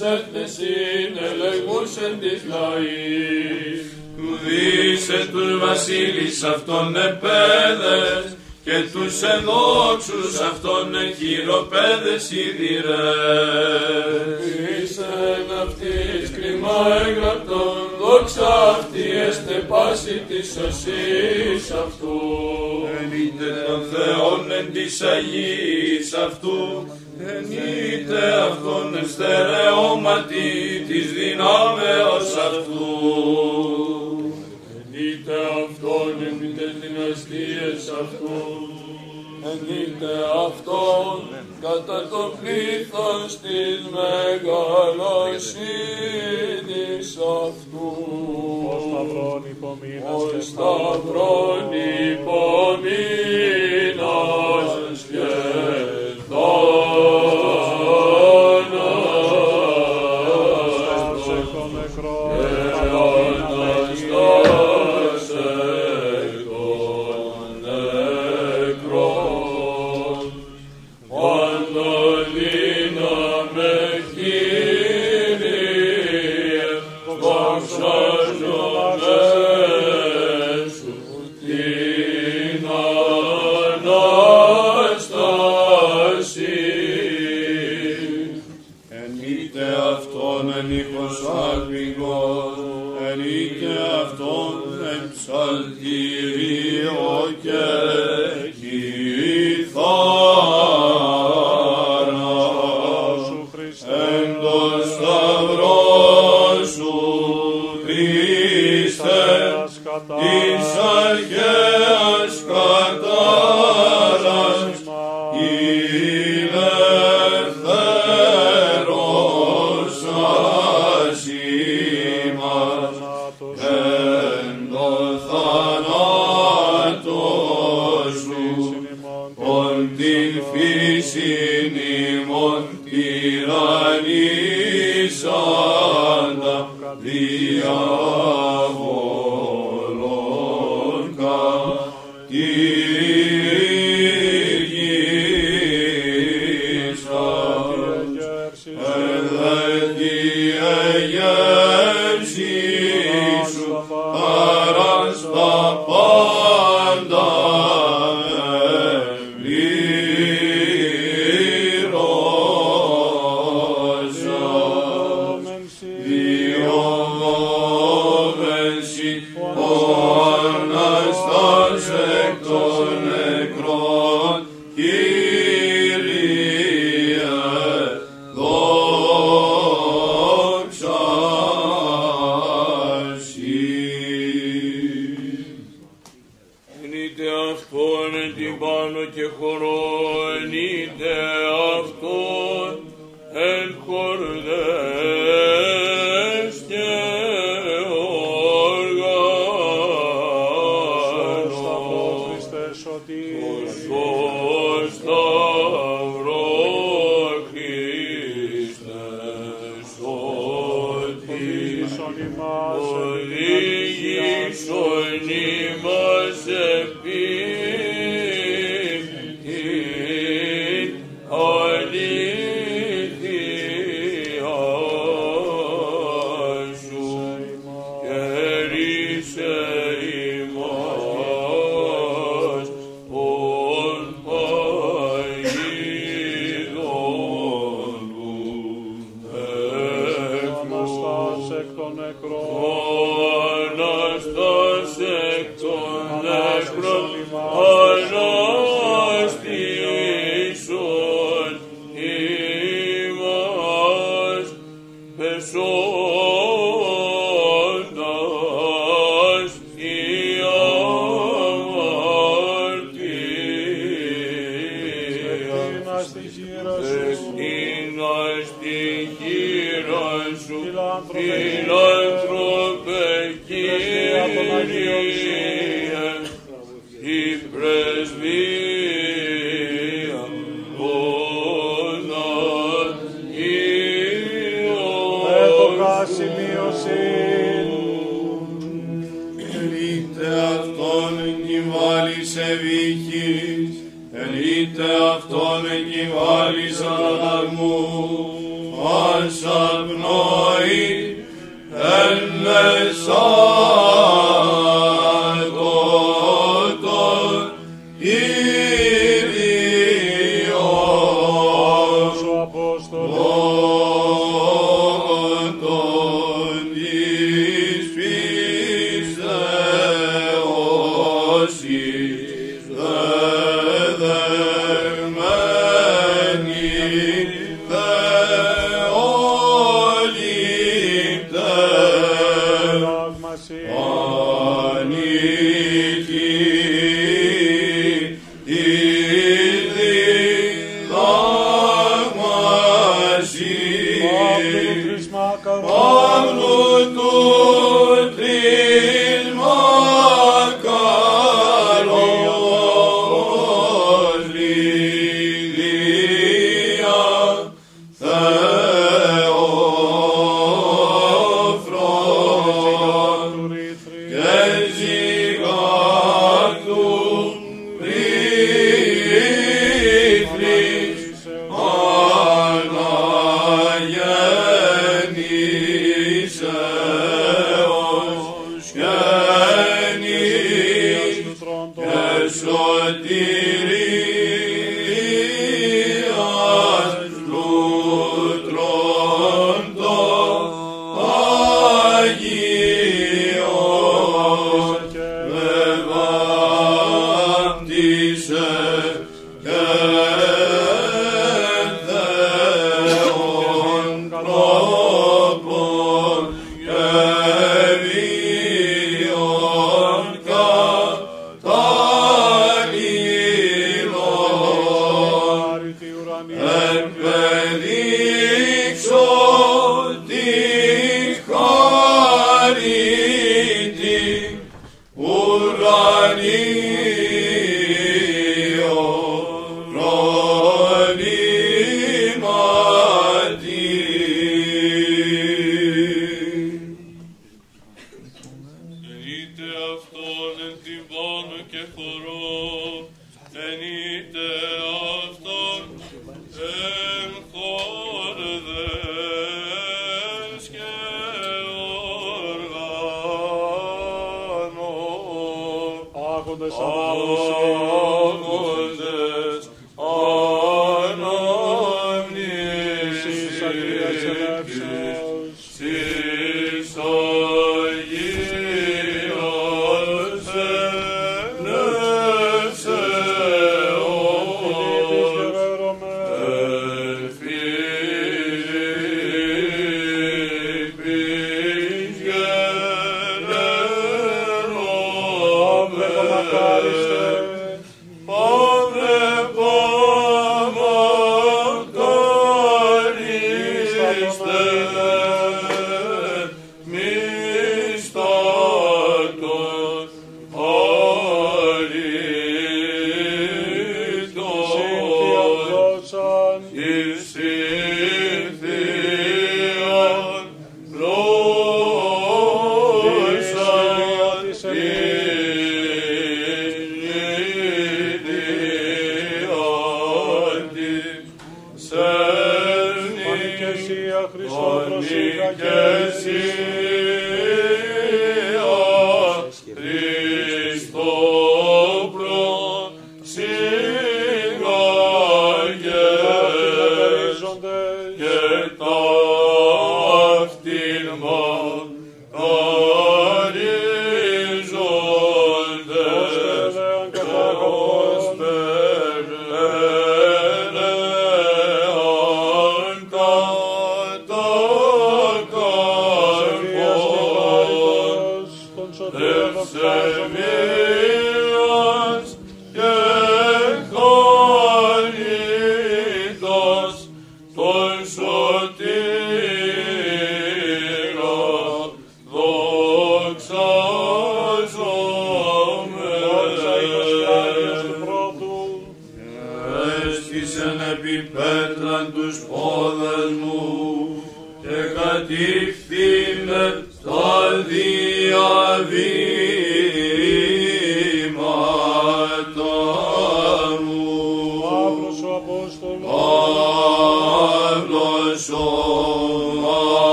έθνεσιν ελεγμούς εν της λαής. Του δίσε τους βασίλεις αυτών επέδες και τους ενόξους αυτών χειροπέδες ιδηρές. Ήσεν αυτής κρυμά εγγραπτών, δόξα αυτή εστε πάση της σωσής αυτού. Ενείτε των Θεών εν της αυτού, Εννοείται αυτόν στερεώματι της δυνάμεως αυτού. Εννοείται αυτόν επί τις δυναστείες αυτού. Εννοείται αυτόν κατά το πλήθος της μεγαλοσύνης αυτού. Ο Σταυρών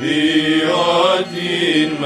δια την